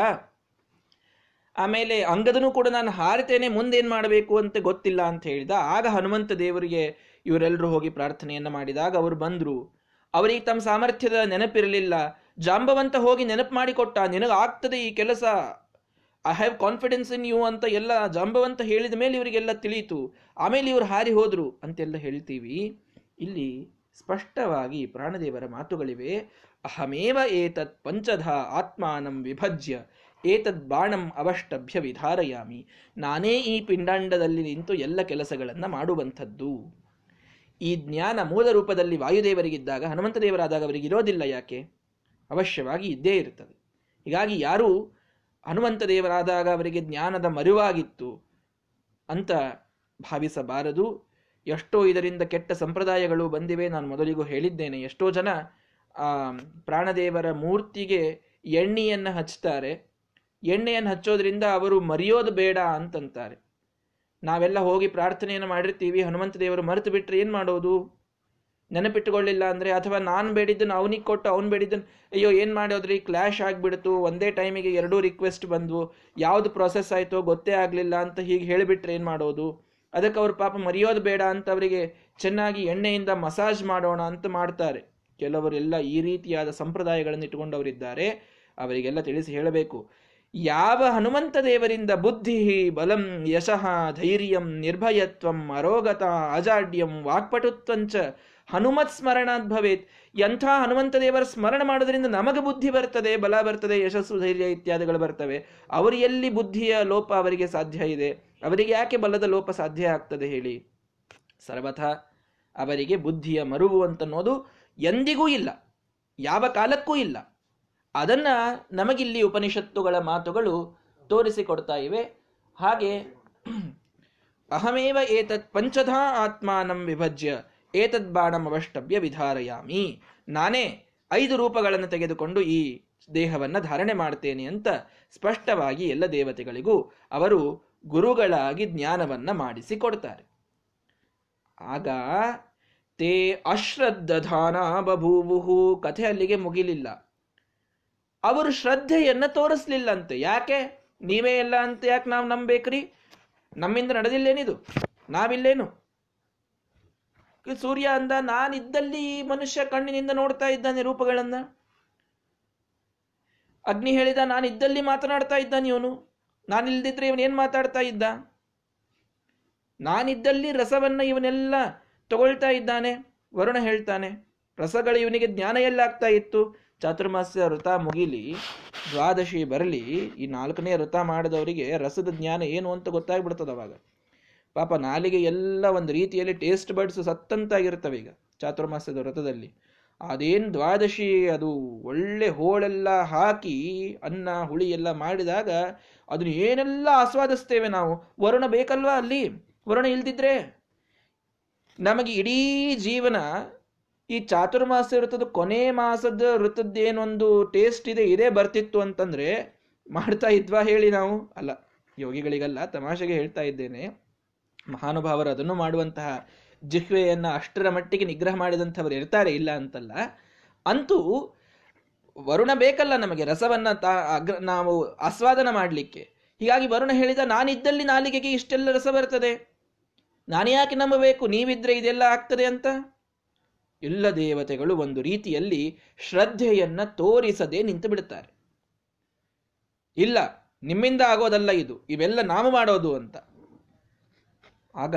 ಆಮೇಲೆ ಅಂಗದನು ಕೂಡ ನಾನು ಹಾರಿತೇನೆ, ಮುಂದೇನು ಮಾಡಬೇಕು ಅಂತ ಗೊತ್ತಿಲ್ಲ ಅಂತ ಹೇಳಿದ. ಆಗ ಹನುಮಂತ ದೇವರಿಗೆ ಇವರೆಲ್ಲರೂ ಹೋಗಿ ಪ್ರಾರ್ಥನೆಯನ್ನ ಮಾಡಿದಾಗ ಅವರು ಬಂದರು. ಅವರಿಗೆ ತಮ್ಮ ಸಾಮರ್ಥ್ಯದ ನೆನಪಿರಲಿಲ್ಲ. ಜಾಂಬವಂತ ಹೋಗಿ ನೆನಪು ಮಾಡಿಕೊಟ್ಟ, ನಿನಗಾಗ್ತದೆ ಈ ಕೆಲಸ. I have confidence in you ಅಂತ ಎಲ್ಲ ಜಾಂಬವಂತ ಹೇಳಿದ ಮೇಲೆ ಇವರಿಗೆಲ್ಲ ತಿಳಿಯಿತು. ಆಮೇಲೆ ಇವರು ಹಾರಿ ಹೋದರು ಅಂತೆಲ್ಲ ಹೇಳ್ತೀವಿ. ಇಲ್ಲಿ ಸ್ಪಷ್ಟವಾಗಿ ಪ್ರಾಣದೇವರ ಮಾತುಗಳಿವೆ. ಅಹಮೇವ ಏತತ್ ಪಂಚಧ ಆತ್ಮಾನಂ ವಿಭಜ್ಯ ಏತದ್ ಬಾಣಂ ಅವಷ್ಟಭ್ಯ ವಿಧಾರಯಾಮಿ. ನಾನೇ ಈ ಪಿಂಡಾಂಡದಲ್ಲಿ ನಿಂತು ಎಲ್ಲ ಕೆಲಸಗಳನ್ನು ಮಾಡುವಂಥದ್ದು. ಈ ಜ್ಞಾನ ಮೂಲ ರೂಪದಲ್ಲಿ ವಾಯುದೇವರಿಗಿದ್ದಾಗ ಹನುಮಂತ ದೇವರಾದಾಗ ಅವರಿಗೆ ಇರೋದಿಲ್ಲ ಯಾಕೆ? ಅವಶ್ಯವಾಗಿ ಇದ್ದೇ ಇರ್ತದೆ. ಹೀಗಾಗಿ ಯಾರು ಹನುಮಂತ ದೇವರಾದಾಗ ಅವರಿಗೆ ಜ್ಞಾನದ ಮರುವಾಗಿತ್ತು ಅಂತ ಭಾವಿಸಬಾರದು. ಎಷ್ಟೋ ಇದರಿಂದ ಕೆಟ್ಟ ಸಂಪ್ರದಾಯಗಳು ಬಂದಿವೆ. ನಾನು ಮೊದಲಿಗೂ ಹೇಳಿದ್ದೇನೆ. ಎಷ್ಟೋ ಜನ, ಆ, ಪ್ರಾಣದೇವರ ಮೂರ್ತಿಗೆ ಎಣ್ಣೆಯನ್ನು ಹಚ್ತಾರೆ. ಎಣ್ಣೆಯನ್ನು ಹಚ್ಚೋದ್ರಿಂದ ಅವರು ಮರೆಯೋದು ಬೇಡ ಅಂತಂತಾರೆ. ನಾವೆಲ್ಲ ಹೋಗಿ ಪ್ರಾರ್ಥನೆಯನ್ನು ಮಾಡಿರ್ತೀವಿ. ಹನುಮಂತ ದೇವರು ಮರೆತು ಬಿಟ್ಟರೆ ಏನು ಮಾಡೋದು? ನೆನಪಿಟ್ಟುಕೊಳ್ಳಿಲ್ಲ ಅಂದರೆ, ಅಥವಾ ನಾನು ಬೇಡಿದ್ದನ್ನು ಅವನಿಗೆ ಕೊಟ್ಟು ಅವ್ನು ಬೇಡಿದ್ದನ್ನು, ಅಯ್ಯೋ, ಏನು ಮಾಡೋದ್ರಿ? ಕ್ಲಾಶ್ ಆಗಿಬಿಡ್ತು. ಒಂದೇ ಟೈಮಿಗೆ ಎರಡೂ ರಿಕ್ವೆಸ್ಟ್ ಬಂದವು. ಯಾವುದು ಪ್ರೊಸೆಸ್ ಆಯಿತೋ ಗೊತ್ತೇ ಆಗಲಿಲ್ಲ ಅಂತ ಹೀಗೆ ಹೇಳಿಬಿಟ್ರೆ ಏನು ಮಾಡೋದು? ಅದಕ್ಕೆ ಅವ್ರ ಪಾಪ ಮರೆಯೋದು ಬೇಡ ಅಂತ ಅವರಿಗೆ ಚೆನ್ನಾಗಿ ಎಣ್ಣೆಯಿಂದ ಮಸಾಜ್ ಮಾಡೋಣ ಅಂತ ಮಾಡ್ತಾರೆ. ಕೆಲವರೆಲ್ಲ ಈ ರೀತಿಯಾದ ಸಂಪ್ರದಾಯಗಳನ್ನು ಇಟ್ಟುಕೊಂಡವರಿದ್ದಾರೆ. ಅವರಿಗೆಲ್ಲ ತಿಳಿಸಿ ಹೇಳಬೇಕು. ಯಾವ ಹನುಮಂತ ದೇವರಿಂದ ಬುದ್ಧಿ ಬಲಂ ಯಶಃ ಧೈರ್ಯಂ ನಿರ್ಭಯತ್ವಂ ಅರೋಗತ ಅಜಾಡ್ಯಂ ವಾಕ್ಪಟುತ್ವಂಚ ಹನುಮತ್ ಸ್ಮರಣಾತ್ ಭವೇತ್. ಎಂಥ ಹನುಮಂತ ದೇವರ ಸ್ಮರಣ ಮಾಡೋದ್ರಿಂದ ನಮಗೆ ಬುದ್ಧಿ ಬರ್ತದೆ, ಬಲ ಬರ್ತದೆ, ಯಶಸ್ಸು, ಧೈರ್ಯ ಇತ್ಯಾದಿಗಳು ಬರ್ತವೆ. ಅವರು ಎಲ್ಲಿ ಬುದ್ಧಿಯ ಲೋಪ ಅವರಿಗೆ ಸಾಧ್ಯ ಇದೆ? ಅವರಿಗೆ ಯಾಕೆ ಬಲದ ಲೋಪ ಸಾಧ್ಯ ಆಗ್ತದೆ ಹೇಳಿ. ಸರ್ವಥ ಅವರಿಗೆ ಬುದ್ಧಿಯ ಮರುವು ಅಂತನ್ನೋದು ಎಂದಿಗೂ ಇಲ್ಲ, ಯಾವ ಕಾಲಕ್ಕೂ ಇಲ್ಲ. ಅದನ್ನ ನಮಗಿಲ್ಲಿ ಉಪನಿಷತ್ತುಗಳ ಮಾತುಗಳು ತೋರಿಸಿಕೊಡ್ತಾ ಇವೆ. ಹಾಗೆ, ಅಹಮೇವ ಏತತ್ ಪಂಚಧಾ ಆತ್ಮಾನಂ ವಿಭಜ್ಯ. ಏತದ್ ಬಾಣಂ ಅವಷ್ಟಭ್ಯ ವಿಧಾರಯಾಮಿ. ನಾನೇ ಐದು ರೂಪಗಳನ್ನು ತೆಗೆದುಕೊಂಡು ಈ ದೇಹವನ್ನು ಧಾರಣೆ ಮಾಡ್ತೇನೆ ಅಂತ ಸ್ಪಷ್ಟವಾಗಿ ಎಲ್ಲ ದೇವತೆಗಳಿಗೂ ಅವರು ಗುರುಗಳಾಗಿ ಜ್ಞಾನವನ್ನ ಮಾಡಿಸಿಕೊಡ್ತಾರೆ ಆಗ ತೇ ಅಶ್ರದ್ಧಾನ ಬಭೂವುಹು ಕಥೆ ಅಲ್ಲಿಗೆ ಮುಗಿಲಿಲ್ಲ. ಅವರು ಶ್ರದ್ಧೆಯನ್ನು ತೋರಿಸ್ಲಿಲ್ಲಂತೆ. ಯಾಕೆ? ನೀವೇ ಎಲ್ಲ ಅಂತ ಯಾಕೆ ನಾವು ನಂಬೇಕ್ರಿ? ನಮ್ಮಿಂದ ನಡೆದಿಲ್ಲೇನಿದು? ನಾವಿಲ್ಲೇನು? ಸೂರ್ಯ ಅಂದ ನಾನಿದ್ದಲ್ಲಿ ಮನುಷ್ಯ ಕಣ್ಣಿನಿಂದ ನೋಡ್ತಾ ಇದ್ದಾನೆ ರೂಪಗಳನ್ನ. ಅಗ್ನಿ ಹೇಳಿದ, ನಾನಿದ್ದಲ್ಲಿ ಮಾತನಾಡ್ತಾ ಇದ್ದಾನೆ ಇವನು. ನಾನಿಲ್ದಿದ್ರೆ ಇವನೇನ್ ಮಾತಾಡ್ತಾ ಇದ್ದ? ನಾನಿದ್ದಲ್ಲಿ ರಸವನ್ನ ಇವನೆಲ್ಲ ತಗೊಳ್ತಾ ಇದ್ದಾನೆ, ವರುಣ ಹೇಳ್ತಾನೆ. ರಸಗಳು ಇವನಿಗೆ ಜ್ಞಾನ ಎಲ್ಲಾಗ್ತಾ ಇತ್ತು. ಚಾತುರ್ಮಾಸ್ಯ ವೃತ ಮುಗಿಲಿ, ದ್ವಾದಶಿ ಬರಲಿ, ಈ ನಾಲ್ಕನೇ ವೃತ ಮಾಡಿದವರಿಗೆ ರಸದ ಜ್ಞಾನ ಏನು ಅಂತ ಗೊತ್ತಾಗ್ಬಿಡ್ತದ ಅವಾಗ. ಪಾಪ ನಾಲಿಗೆ ಎಲ್ಲ ಒಂದು ರೀತಿಯಲ್ಲಿ ಟೇಸ್ಟ್ ಬಡ್ಸ್ ಸತ್ತಂತಾಗಿರ್ತವೆ ಈಗ ಚಾತುರ್ಮಾಸದ ವ್ರತದಲ್ಲಿ. ಅದೇನು ದ್ವಾದಶಿ ಅದು ಒಳ್ಳೆ ಹೋಳೆಲ್ಲ ಹಾಕಿ ಅನ್ನ, ಹುಳಿ ಎಲ್ಲ ಮಾಡಿದಾಗ ಅದನ್ನ ಏನೆಲ್ಲ ಆಸ್ವಾದಿಸ್ತೇವೆ ನಾವು? ವರುಣ ಬೇಕಲ್ವಾ ಅಲ್ಲಿ? ವರುಣ ಇಲ್ದಿದ್ರೆ? ನಮಗೆ ಇಡೀ ಜೀವನ ಈ ಚಾತುರ್ಮಾಸ ವೃತ್ತದ ಕೊನೆ ಮಾಸದ ವೃತ್ತದ್ದೇನೊಂದು ಟೇಸ್ಟ್ ಇದೆ, ಇದೇ ಬರ್ತಿತ್ತು ಅಂತಂದ್ರೆ ಮಾಡ್ತಾ ಇದ್ವಾ ಹೇಳಿ ನಾವು? ಅಲ್ಲ, ಯೋಗಿಗಳಿಗಲ್ಲ, ತಮಾಷೆಗೆ ಹೇಳ್ತಾ ಇದ್ದೇನೆ. ಮಹಾನುಭಾವರು ಅದನ್ನು ಮಾಡುವಂತಹ ಜಿಹ್ವೆಯನ್ನು ಅಷ್ಟರ ಮಟ್ಟಿಗೆ ನಿಗ್ರಹ ಮಾಡಿದಂಥವ್ರು ಇರ್ತಾರೆ, ಇಲ್ಲ ಅಂತಲ್ಲ. ಅಂತೂ ವರುಣ ಬೇಕಲ್ಲ ನಮಗೆ ರಸವನ್ನ ತಾ, ಅಗ್ರ, ನಾವು ಆಸ್ವಾದನ ಮಾಡಲಿಕ್ಕೆ. ಹೀಗಾಗಿ ವರುಣ ಹೇಳಿದ, ನಾನಿದ್ದಲ್ಲಿ ನಾಲಿಗೆಗೆ ಇಷ್ಟೆಲ್ಲ ರಸ ಬರ್ತದೆ. ನಾನು ಯಾಕೆ ನಂಬಬೇಕು? ನೀವಿದ್ರೆ ಇದೆಲ್ಲ ಆಗ್ತದೆ ಅಂತ? ಎಲ್ಲ ದೇವತೆಗಳು ಒಂದು ರೀತಿಯಲ್ಲಿ ಶ್ರದ್ಧೆಯನ್ನ ತೋರಿಸದೆ ನಿಂತು ಬಿಡುತ್ತಾರೆ. ಇಲ್ಲ, ನಿಮ್ಮಿಂದ ಆಗೋದಲ್ಲ ಇದು. ಇವೆಲ್ಲ ನಾವು ಮಾಡೋದು ಅಂತ. ಆಗ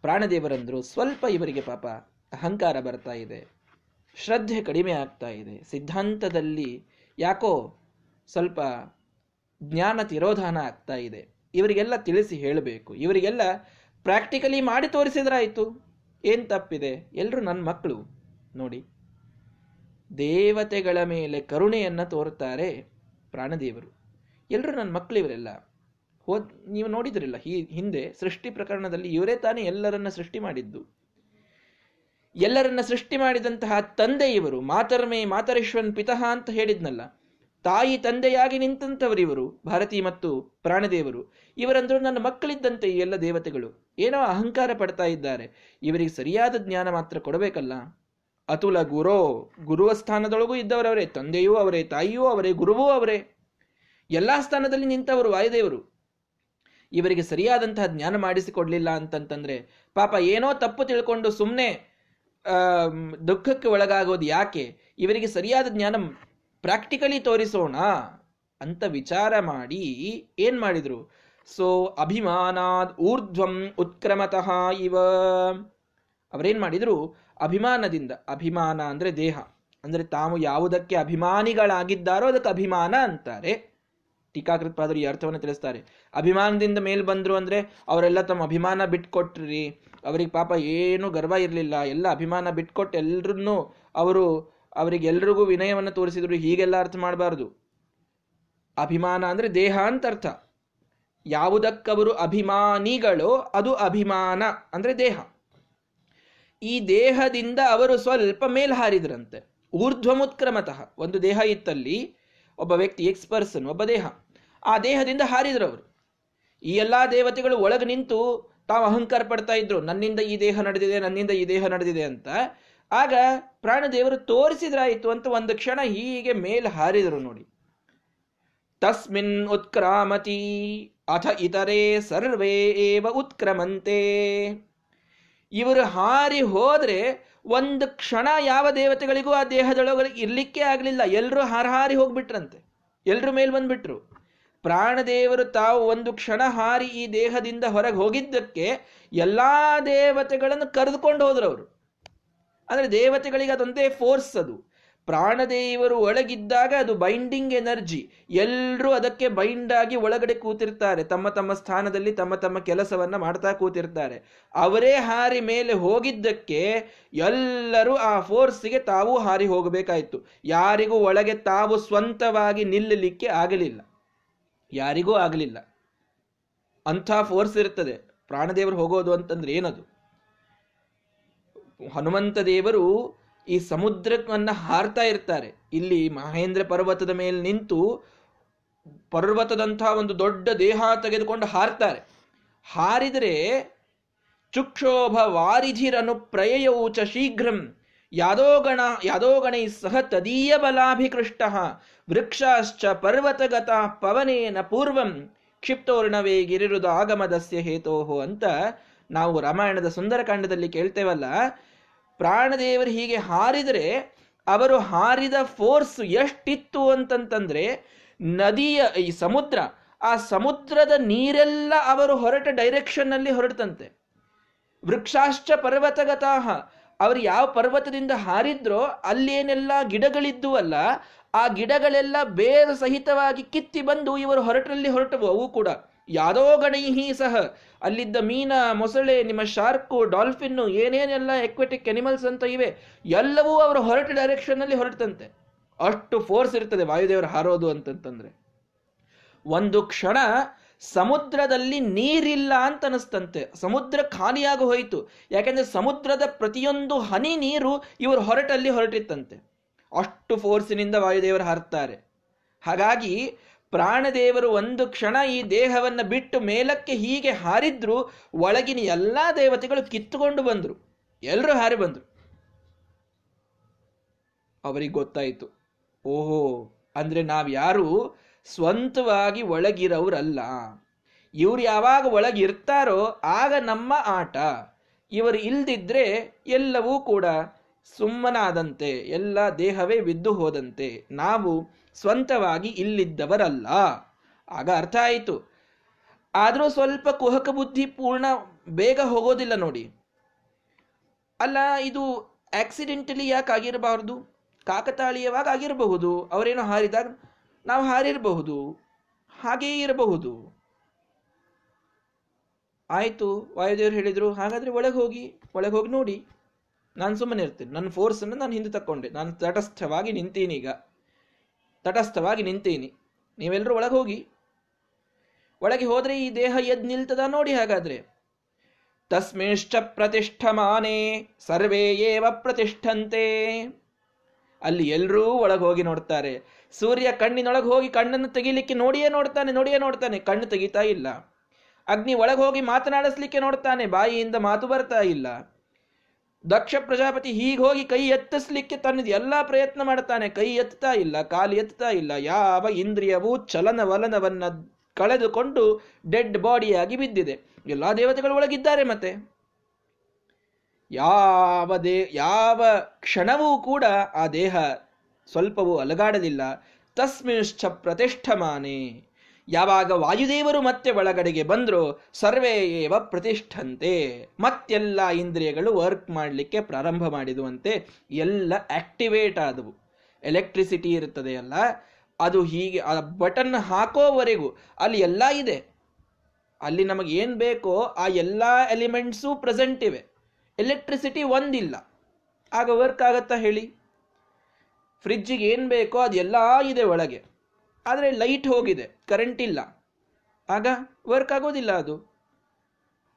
ಪ್ರಾಣದೇವರಂದ್ರು ಸ್ವಲ್ಪ ಇವರಿಗೆ ಪಾಪ ಅಹಂಕಾರ ಬರ್ತಾ ಇದೆ. ಶ್ರದ್ಧೆ ಕಡಿಮೆ ಆಗ್ತಾ ಇದೆ. ಸಿದ್ಧಾಂತದಲ್ಲಿ ಯಾಕೋ ಸ್ವಲ್ಪ ಜ್ಞಾನ ತಿರೋಧಾನ ಆಗ್ತಾ ಇದೆ. ಇವರಿಗೆಲ್ಲ ತಿಳಿಸಿ ಹೇಳಬೇಕು. ಇವರಿಗೆಲ್ಲ ಪ್ರಾಕ್ಟಿಕಲಿ ಮಾಡಿ ತೋರಿಸಿದ್ರಾಯಿತು. ಏನು ತಪ್ಪಿದೆ? ಎಲ್ಲರೂ ನನ್ನ ಮಕ್ಕಳು ನೋಡಿ. ದೇವತೆಗಳ ಮೇಲೆ ಕರುಣೆಯನ್ನು ತೋರುತ್ತಾರೆ ಪ್ರಾಣದೇವರು. ಎಲ್ಲರೂ ನನ್ನ ಮಕ್ಕಳು ಇವರೆಲ್ಲ. ಹೋದ್, ನೀವು ನೋಡಿದ್ರಿಲ್ಲ ಈ ಹಿಂದೆ ಸೃಷ್ಟಿ ಪ್ರಕರಣದಲ್ಲಿ ಇವರೇ ತಾನೇ ಎಲ್ಲರನ್ನ ಸೃಷ್ಟಿ ಮಾಡಿದ್ದು. ಎಲ್ಲರನ್ನ ಸೃಷ್ಟಿ ಮಾಡಿದಂತಹ ತಂದೆ ಇವರು, ಮಾತರ್ಮೇ ಮಾತರೇಶ್ವನ್ ಪಿತಃ ಅಂತ ಹೇಳಿದ್ನಲ್ಲ, ತಾಯಿ ತಂದೆಯಾಗಿ ನಿಂತಂಥವರು ಇವರು, ಭಾರತಿ ಮತ್ತು ಪ್ರಾಣದೇವರು. ಇವರಂದ್ರು ನನ್ನ ಮಕ್ಕಳಿದ್ದಂತೆ ಈ ಎಲ್ಲ ದೇವತೆಗಳು. ಏನೋ ಅಹಂಕಾರ ಪಡ್ತಾ ಇದ್ದಾರೆ. ಇವರಿಗೆ ಸರಿಯಾದ ಜ್ಞಾನ ಮಾತ್ರ ಕೊಡಬೇಕಲ್ಲ? ಅತುಲ ಗುರೋ, ಗುರುವ ಸ್ಥಾನದೊಳಗೂ ಇದ್ದವರವರೇ, ತಂದೆಯೂ ಅವರೇ, ತಾಯಿಯೂ ಅವರೇ, ಗುರುವೂ ಅವರೇ. ಎಲ್ಲಾ ಸ್ಥಾನದಲ್ಲಿ ನಿಂತವರು ವಾಯುದೇವರು. ಇವರಿಗೆ ಸರಿಯಾದಂತಹ ಜ್ಞಾನ ಮಾಡಿಸಿಕೊಡ್ಲಿಲ್ಲ ಅಂತಂತಂದ್ರೆ ಪಾಪ ಏನೋ ತಪ್ಪು ತಿಳ್ಕೊಂಡು ಸುಮ್ಮನೆ ದುಃಖಕ್ಕೆ ಒಳಗಾಗೋದು ಯಾಕೆ? ಇವರಿಗೆ ಸರಿಯಾದ ಜ್ಞಾನ ಪ್ರಾಕ್ಟಿಕಲಿ ತೋರಿಸೋಣ ಅಂತ ವಿಚಾರ ಮಾಡಿ ಏನ್ ಮಾಡಿದ್ರು? ಸೊ, ಅಭಿಮಾನಾದ್ ಊರ್ಧ್ವಂ ಉತ್ಕ್ರಮತಃ ಇವ. ಅವರೇನ್ ಮಾಡಿದ್ರು? ಅಭಿಮಾನದಿಂದ, ಅಭಿಮಾನ ಅಂದ್ರೆ ದೇಹ. ಅಂದ್ರೆ ತಾವು ಯಾವುದಕ್ಕೆ ಅಭಿಮಾನಿಗಳಾಗಿದ್ದಾರೋ ಅದಕ್ಕೆ ಅಭಿಮಾನ ಅಂತಾರೆ. ಟೀಕಾಕೃತ್ಪಾದರು ಈ ಅರ್ಥವನ್ನು ತಿಳಿಸ್ತಾರೆ. ಅಭಿಮಾನದಿಂದ ಮೇಲೆ ಬಂದರು ಅಂದ್ರೆ ಅವರೆಲ್ಲ ತಮ್ಮ ಅಭಿಮಾನ ಬಿಟ್ಕೊಟ್ರಿ. ಅವ್ರಿಗೆ ಪಾಪ ಏನು ಗರ್ವ ಇರಲಿಲ್ಲ. ಎಲ್ಲ ಅಭಿಮಾನ ಬಿಟ್ಕೊಟ್ಟು ಎಲ್ರನ್ನೂ ಅವರು ಅವರಿಗೆ ಎಲ್ರಿಗೂ ವಿನಯವನ್ನು ತೋರಿಸಿದ್ರು. ಹೀಗೆಲ್ಲ ಅರ್ಥ ಮಾಡಬಾರ್ದು. ಅಭಿಮಾನ ಅಂದ್ರೆ ದೇಹ ಅಂತ ಅರ್ಥ. ಯಾವುದಕ್ಕವರು ಅಭಿಮಾನಿಗಳು ಅದು ಅಭಿಮಾನ ಅಂದ್ರೆ ದೇಹ. ಈ ದೇಹದಿಂದ ಅವರು ಸ್ವಲ್ಪ ಮೇಲ್ ಹಾರಿದ್ರಂತೆ. ಊರ್ಧ್ವಮುತ್ಕ್ರಮತಃ ಒಂದು ದೇಹ ಇತ್ತಲ್ಲಿ, ಒಬ್ಬ ವ್ಯಕ್ತಿ ಎಕ್ಸ್ ಪರ್ಸನ್ ಒಬ್ಬ ದೇಹ. ಆ ದೇಹದಿಂದ ಹಾರಿದ್ರು ಅವರು. ಈ ಎಲ್ಲಾ ದೇವತೆಗಳು ಒಳಗೆ ನಿಂತು ತಾವು ಅಹಂಕಾರ ಪಡ್ತಾ ಇದ್ರು, ನನ್ನಿಂದ ಈ ದೇಹ ನಡೆದಿದೆ, ನನ್ನಿಂದ ಈ ದೇಹ ನಡೆದಿದೆ ಅಂತ. ಆಗ ಪ್ರಾಣದೇವರು ತೋರಿಸಿದ್ರಾಯಿತು ಅಂತ ಒಂದು ಕ್ಷಣ ಹೀಗೆ ಮೇಲೆ ಹಾರಿದರು ನೋಡಿ. ತಸ್ಮಿನ್ ಉತ್ಕ್ರಾಮತಿ, ಅಥ ಇತರೆ ಸರ್ವೇ ಉತ್ಕ್ರಮಂತೆ. ಇವರು ಹಾರಿ ಹೋದ್ರೆ ಒಂದು ಕ್ಷಣ ಯಾವ ದೇವತೆಗಳಿಗೂ ಆ ದೇಹದೊಳಗೆ ಇರ್ಲಿಕ್ಕೆ ಆಗಲಿಲ್ಲ. ಎಲ್ಲರೂ ಹಾರಿ ಹೋಗ್ಬಿಟ್ರಂತೆ. ಎಲ್ಲರೂ ಮೇಲ್ ಬಂದ್ಬಿಟ್ರು. ಪ್ರಾಣದೇವರು ತಾವು ಒಂದು ಕ್ಷಣ ಹಾರಿ ಈ ದೇಹದಿಂದ ಹೊರಗೆ ಹೋಗಿದ್ದಕ್ಕೆ ಎಲ್ಲ ದೇವತೆಗಳನ್ನು ಕರೆದುಕೊಂಡು ಹೋದ್ರು ಅವರು. ಅಂದ್ರೆ ದೇವತೆಗಳಿಗೆ ಅದೊಂದೇ ಫೋರ್ಸ್ ಅದು. ಪ್ರಾಣದೇವರು ಒಳಗಿದ್ದಾಗ ಅದು ಬೈಂಡಿಂಗ್ ಎನರ್ಜಿ ಎಲ್ಲರೂ ಅದಕ್ಕೆ ಬೈಂಡ್ ಆಗಿ ಒಳಗಡೆ ಕೂತಿರ್ತಾರೆ. ತಮ್ಮ ತಮ್ಮ ಸ್ಥಾನದಲ್ಲಿ ತಮ್ಮ ತಮ್ಮ ಕೆಲಸವನ್ನ ಮಾಡ್ತಾ ಕೂತಿರ್ತಾರೆ. ಅವರೇ ಹಾರಿ ಮೇಲೆ ಹೋಗಿದ್ದಕ್ಕೆ ಎಲ್ಲರೂ ಆ ಫೋರ್ಸ್ಗೆ ತಾವು ಹಾರಿ ಹೋಗಬೇಕಾಯ್ತು. ಯಾರಿಗೂ ಒಳಗೆ ತಾವು ಸ್ವಂತವಾಗಿ ನಿಲ್ಲಲಿಕ್ಕೆ ಆಗಲಿಲ್ಲ. ಯಾರಿಗೂ ಆಗಲಿಲ್ಲ. ಅಂಥ ಫೋರ್ಸ್ ಇರ್ತದೆ. ಪ್ರಾಣದೇವರು ಹೋಗೋದು ಅಂತಂದ್ರೆ ಏನದು? ಹನುಮಂತ ದೇವರು ಈ ಸಮುದ್ರವನ್ನು ಹಾರ್ತಾ ಇರ್ತಾರೆ. ಇಲ್ಲಿ ಮಹೇಂದ್ರ ಪರ್ವತದ ಮೇಲೆ ನಿಂತು ಪರ್ವತದಂಥ ಒಂದು ದೊಡ್ಡ ದೇಹ ತೆಗೆದುಕೊಂಡು ಹಾರ್ತಾರೆ. ಹಾರಿದರೆ ಚುಕ್ಷೋಭ ವಾರಿಧಿರನು ಪ್ರಯಯೌ ಚ ಗಣ ಯಾದೋಗಣ ಯಾದೋಗಣೈ ಸಹ ತದೀಯ ಬಲಾಭಿಕೃಷ್ಟ. ವೃಕ್ಷಾಶ್ಚ ಪರ್ವತಗತ ಪವನೇನ ಪೂರ್ವಂ. ಕ್ಷಿಪ್ತೋರ್ಣವೇ ಗಿರಿರುದ ಆಗಮದಸ್ಯ ಹೇತೋಹೋ ಅಂತ ನಾವು ರಾಮಾಯಣದ ಸುಂದರಕಾಂಡದಲ್ಲಿ ಕೇಳ್ತೇವಲ್ಲ. ಪ್ರಾಣದೇವರು ಹೀಗೆ ಹಾರಿದರೆ, ಅವರು ಹಾರಿದ ಫೋರ್ಸ್ ಎಷ್ಟಿತ್ತು ಅಂತಂತಂದ್ರೆ, ನದಿಯ, ಈ ಸಮುದ್ರ, ಆ ಸಮುದ್ರದ ನೀರೆಲ್ಲ ಅವರು ಹೊರಟ ಡೈರೆಕ್ಷನ್ನಲ್ಲಿ ಹೊರಟಂತೆ ವೃಕ್ಷಾಶ್ಚ ಪರ್ವತಗತಾಹ. ಅವರು ಯಾವ ಪರ್ವತದಿಂದ ಹಾರಿದ್ರೋ ಅಲ್ಲೇನೆಲ್ಲ ಗಿಡಗಳಿದ್ದು ಅಲ್ಲ ಆ ಗಿಡಗಳೆಲ್ಲ ಬೇರು ಸಹಿತವಾಗಿ ಕಿತ್ತಿ ಬಂದು ಇವರು ಹೊರಟಲ್ಲಿ ಹೊರಟವು, ಅವು ಕೂಡ. ಯಾದೋ ಗಣೈಹಿ ಸಹ. ಅಲ್ಲಿದ್ದ ಮೀನ, ಮೊಸಳೆ, ನಿಮ್ಮ ಶಾರ್ಕು, ಡಾಲ್ಫಿನ್ನು, ಏನೇನೆಲ್ಲ ಎಕ್ವೆಟಿಕ್ ಅನಿಮಲ್ಸ್ ಅಂತ ಇವೆ, ಎಲ್ಲವೂ ಅವರು ಹೊರಟ ಡೈರೆಕ್ಷನ್ ಅಲ್ಲಿ ಹೊರಟಂತೆ. ಅಷ್ಟು ಫೋರ್ಸ್ ಇರ್ತದೆ ವಾಯುದೇವರು ಹಾರೋದು ಅಂತಂತಂದ್ರೆ. ಒಂದು ಕ್ಷಣ ಸಮುದ್ರದಲ್ಲಿ ನೀರಿಲ್ಲ ಅಂತ ಅನಿಸ್ತಂತೆ ಸಮುದ್ರ ಖಾಲಿಯಾಗಿ ಹೋಯಿತು. ಯಾಕೆಂದ್ರೆ ಸಮುದ್ರದ ಪ್ರತಿಯೊಂದು ಹನಿ ನೀರು ಇವರು ಹೊರಟಲ್ಲಿ ಹೊರಟಿತ್ತಂತೆ. ಅಷ್ಟು ಫೋರ್ಸಿನಿಂದ ವಾಯುದೇವರು ಹಾರ್ತಾರೆ. ಹಾಗಾಗಿ ಪ್ರಾಣದೇವರು ಒಂದು ಕ್ಷಣ ಈ ದೇಹವನ್ನ ಬಿಟ್ಟು ಮೇಲಕ್ಕೆ ಹೀಗೆ ಹಾರಿದ್ರು ಒಳಗಿನ ಎಲ್ಲಾ ದೇವತೆಗಳು ಕಿತ್ತುಕೊಂಡು ಬಂದ್ರು. ಎಲ್ಲರೂ ಹಾರಿ ಬಂದ್ರು. ಅವರಿಗೆ ಗೊತ್ತಾಯಿತು. ಓಹೋ, ಅಂದ್ರೆ ನಾವ್ಯಾರು ಸ್ವಂತವಾಗಿ ಒಳಗಿರೋರಲ್ಲ ಇವ್ರು ಯಾವಾಗ ಒಳಗಿರ್ತಾರೋ ಆಗ ನಮ್ಮ ಆಟ. ಇವರು ಇಲ್ದಿದ್ರೆ ಎಲ್ಲವೂ ಕೂಡ ಸುಮ್ಮನಾದಂತೆ, ಎಲ್ಲ ದೇಹವೇ ಬಿದ್ದು ಹೋದಂತೆ. ನಾವು ಸ್ವಂತವಾಗಿ ಇಲ್ಲಿದ್ದವರಲ್ಲ. ಆಗ ಅರ್ಥ ಆಯಿತು. ಆದರೂ ಸ್ವಲ್ಪ ಕುಹಕ ಬುದ್ಧಿ ಪೂರ್ಣ ಬೇಗ ಹೋಗೋದಿಲ್ಲ ನೋಡಿ. ಅಲ್ಲ, ಇದು ಆಕ್ಸಿಡೆಂಟಲಿ ಯಾಕೆ ಆಗಿರಬಾರ್ದು ಕಾಕತಾಳೀಯವಾಗಿ ಆಗಿರಬಹುದು. ಅವರೇನೋ ಹಾರಿದಾಗ ನಾವು ಹಾರಿರಬಹುದು. ಹಾಗೇ ಇರಬಹುದು. ಆಯಿತು, ವಾಯುದೇವರು ಹೇಳಿದರು, ಹಾಗಾದರೆ ಒಳಗೆ ಹೋಗಿ ಒಳಗೆ ಹೋಗಿ ನೋಡಿ. ನಾನು ಸುಮ್ಮನೆ ಇರ್ತೇನೆ. ನನ್ನ ಫೋರ್ಸನ್ನು ನಾನು ಹಿಂದೆ ತಕ್ಕೊಂಡೆ. ನಾನು ತಟಸ್ಥವಾಗಿ ನಿಂತೀನಿ ಈಗ. ತಟಸ್ಥವಾಗಿ ನಿಂತೀನಿ. ನೀವೆಲ್ಲರೂ ಒಳಗೆ ಹೋಗಿ. ಒಳಗೆ ಹೋದರೆ ಈ ದೇಹ ಎದ್ ನಿಲ್ತದ ನೋಡಿ ಹಾಗಾದರೆ. ತಸ್ಮಿಶ್ಚ ಪ್ರತಿಷ್ಠಮಾನೇ ಸರ್ವೇಯೇವ ಪ್ರತಿಷ್ಠಂತೆ. ಅಲ್ಲಿ ಎಲ್ಲರೂ ಒಳಗೆ ಹೋಗಿ ನೋಡ್ತಾರೆ. ಸೂರ್ಯ ಕಣ್ಣಿನೊಳಗೆ ಹೋಗಿ ಕಣ್ಣನ್ನು ತೆಗಿಲಿಕ್ಕೆ ನೋಡಿಯೇ ನೋಡ್ತಾನೆ ನೋಡಿಯೇ ನೋಡ್ತಾನೆ. ಕಣ್ಣು ತೆಗಿತಾ ಇಲ್ಲ. ಅಗ್ನಿ ಒಳಗೆ ಹೋಗಿ ಮಾತನಾಡಿಸ್ಲಿಕ್ಕೆ ನೋಡ್ತಾನೆ. ಬಾಯಿಯಿಂದ ಮಾತು ಬರ್ತಾ ಇಲ್ಲ. ದಕ್ಷ ಪ್ರಜಾಪತಿ ಹೀಗೆ ಹೋಗಿ ಕೈ ಎತ್ತಿಸ್ಲಿಕ್ಕೆ ತನ್ನದು ಎಲ್ಲ ಪ್ರಯತ್ನ ಮಾಡ್ತಾನೆ. ಕೈ ಎತ್ತಾ ಇಲ್ಲ, ಕಾಲು ಎತ್ತಾ ಇಲ್ಲ. ಯಾವ ಇಂದ್ರಿಯವು ಚಲನ ವಲನವನ್ನ ಕಳೆದುಕೊಂಡು ಡೆಡ್ ಬಾಡಿಯಾಗಿ ಬಿದ್ದಿದೆ. ಎಲ್ಲ ದೇವತೆಗಳು ಒಳಗಿದ್ದಾರೆ ಮತ್ತೆ. ಯಾವ ದೇ, ಯಾವ ಕ್ಷಣವೂ ಕೂಡ ಆ ದೇಹ ಸ್ವಲ್ಪವೂ ಅಲಗಾಡಲಿಲ್ಲ. ತಸ್ಮಿಶ್ಚ ಪ್ರತಿಷ್ಠಮಾನೆ. ಯಾವಾಗ ವಾಯುದೇವರು ಮತ್ತೆ ಒಳಗಡೆಗೆ ಬಂದರು ಸರ್ವೇವ ಪ್ರತಿಷ್ಠಂತೆ. ಮತ್ತೆಲ್ಲ ಇಂದ್ರಿಯಗಳು ವರ್ಕ್ ಮಾಡಲಿಕ್ಕೆ ಪ್ರಾರಂಭ ಮಾಡಿದುವಂತೆ ಎಲ್ಲ ಆಕ್ಟಿವೇಟ್ ಆದವು. ಎಲೆಕ್ಟ್ರಿಸಿಟಿ ಇರುತ್ತದೆ ಅಲ್ಲ, ಅದು ಹೀಗೆ ಆ ಬಟನ್ ಹಾಕೋವರೆಗೂ ಅಲ್ಲಿ ಎಲ್ಲ ಇದೆ. ಅಲ್ಲಿ ನಮಗೆ ಏನು ಬೇಕೋ ಆ ಎಲ್ಲ ಎಲಿಮೆಂಟ್ಸು ಪ್ರೆಸೆಂಟ್ ಇವೆ. ಎಲೆಕ್ಟ್ರಿಸಿಟಿ ಒಂದಿಲ್ಲ. ಆಗ ವರ್ಕ್ ಆಗುತ್ತಾ ಹೇಳಿ? ಫ್ರಿಜ್ಜಿಗೆ ಏನು ಬೇಕೋ ಅದೆಲ್ಲ ಇದೆ ಒಳಗೆ. ಆದರೆ ಲೈಟ್ ಹೋಗಿದೆ ಕರೆಂಟ್ ಇಲ್ಲ. ಆಗ ವರ್ಕ್ ಆಗೋದಿಲ್ಲ ಅದು.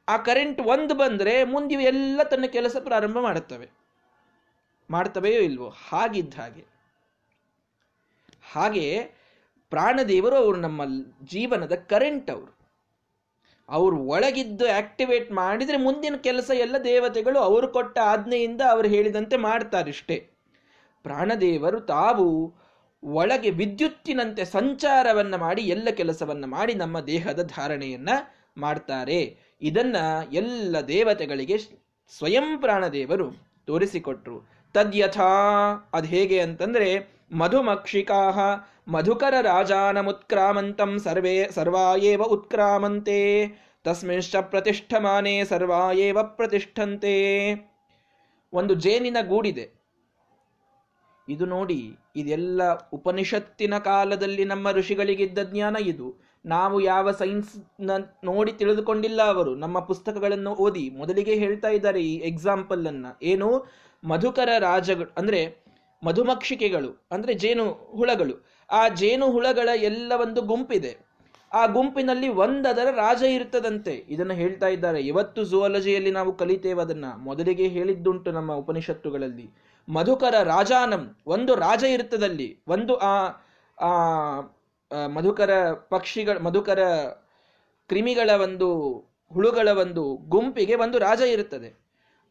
ಆ ಕರೆಂಟ್ ಒಂದು ಬಂದರೆ ಮುಂದೆ ಎಲ್ಲ ತನ್ನ ಕೆಲಸ ಪ್ರಾರಂಭ ಮಾಡುತ್ತವೆ. ಮಾಡ್ತವೆಯೋ ಇಲ್ವೋ, ಹಾಗಿದ್ದ ಹಾಗೆ. ಹಾಗೆ ಪ್ರಾಣದೇವರು ಅವರು ನಮ್ಮ ಜೀವನದ ಕರೆಂಟ್ ಅವರು. ಅವರು ಒಳಗಿದ್ದು ಆಕ್ಟಿವೇಟ್ ಮಾಡಿದರೆ ಮುಂದಿನ ಕೆಲಸ ಎಲ್ಲ ದೇವತೆಗಳು ಅವರು ಕೊಟ್ಟ ಆಜ್ಞೆಯಿಂದ ಅವರು ಹೇಳಿದಂತೆ ಮಾಡ್ತಾರಿಷ್ಟೇ. ಪ್ರಾಣದೇವರು ತಾವು ಒಳಗೆ ವಿದ್ಯುತ್ತಿನಂತೆ ಸಂಚಾರವನ್ನು ಮಾಡಿ, ಎಲ್ಲ ಕೆಲಸವನ್ನು ಮಾಡಿ ನಮ್ಮ ದೇಹದ ಧಾರಣೆಯನ್ನ ಮಾಡ್ತಾರೆ. ಇದನ್ನ ಎಲ್ಲ ದೇವತೆಗಳಿಗೆ ಸ್ವಯಂ ಪ್ರಾಣದೇವರು ತೋರಿಸಿಕೊಟ್ರು. ತದ್ಯಥಾ ಅದು ಹೇಗೆ ಅಂತಂದ್ರೆ ಮಧುಮಕ್ಷಿಕಾ ಮಧುಕರ ರಾಜಾನಮುತ್ಕ್ರಾಮಂತಂ ಸರ್ವೇ, ಸರ್ವಾಯೇವ ಉತ್ಕ್ರಾಮಂತೆ, ತಸ್ಮಿಂಶ್ಚ ಪ್ರತಿಷ್ಠಮಾನೇ ಸರ್ವಾಯೇವ ಪ್ರತಿಷ್ಠಂತೆ. ಒಂದು ಜೇನಿನ ಗೂಡಿದೆ. ಇದು ನೋಡಿ, ಇದೆಲ್ಲ ಉಪನಿಷತ್ತಿನ ಕಾಲದಲ್ಲಿ ನಮ್ಮ ಋಷಿಗಳಿಗಿದ್ದ ಜ್ಞಾನ ಇದು. ನಾವು ಯಾವ ಸೈನ್ಸ್ ನೋಡಿ ತಿಳಿದುಕೊಂಡಿಲ್ಲ ಅವರು. ನಮ್ಮ ಪುಸ್ತಕಗಳನ್ನು ಓದಿ ಮೊದಲಿಗೆ ಹೇಳ್ತಾ ಇದ್ದಾರೆ ಈ ಎಕ್ಸಾಂಪಲ್ ಅನ್ನ ಏನು? ಮಧುಕರ ರಾಜಗಳು, ಅಂದ್ರೆ ಮಧುಮಕ್ಷಿಕೆಗಳು, ಅಂದ್ರೆ ಜೇನು ಹುಳಗಳು. ಆ ಜೇನು ಹುಳಗಳ ಎಲ್ಲ ಒಂದು ಗುಂಪಿದೆ. ಆ ಗುಂಪಿನಲ್ಲಿ ಒಂದದರ ರಾಜ ಇರ್ತದಂತೆ. ಇದನ್ನ ಹೇಳ್ತಾ ಇದ್ದಾರೆ. ಇವತ್ತು ಝುವಾಲಜಿಯಲ್ಲಿ ನಾವು ಕಲಿತೇವೆ ಅದನ್ನ. ಮೊದಲಿಗೆ ಹೇಳಿದ್ದುಂಟು ನಮ್ಮ ಉಪನಿಷತ್ತುಗಳಲ್ಲಿ. ಮಧುಕರ ರಾಜಾನಂ, ಒಂದು ರಾಜ ಇರ್ತದಲ್ಲಿ ಒಂದು ಆ ಮಧುಕರ ಪಕ್ಷಿಗಳ, ಮಧುಕರ ಕ್ರಿಮಿಗಳ ಒಂದು, ಹುಳುಗಳ ಒಂದು ಗುಂಪಿಗೆ ಒಂದು ರಾಜ ಇರುತ್ತದೆ.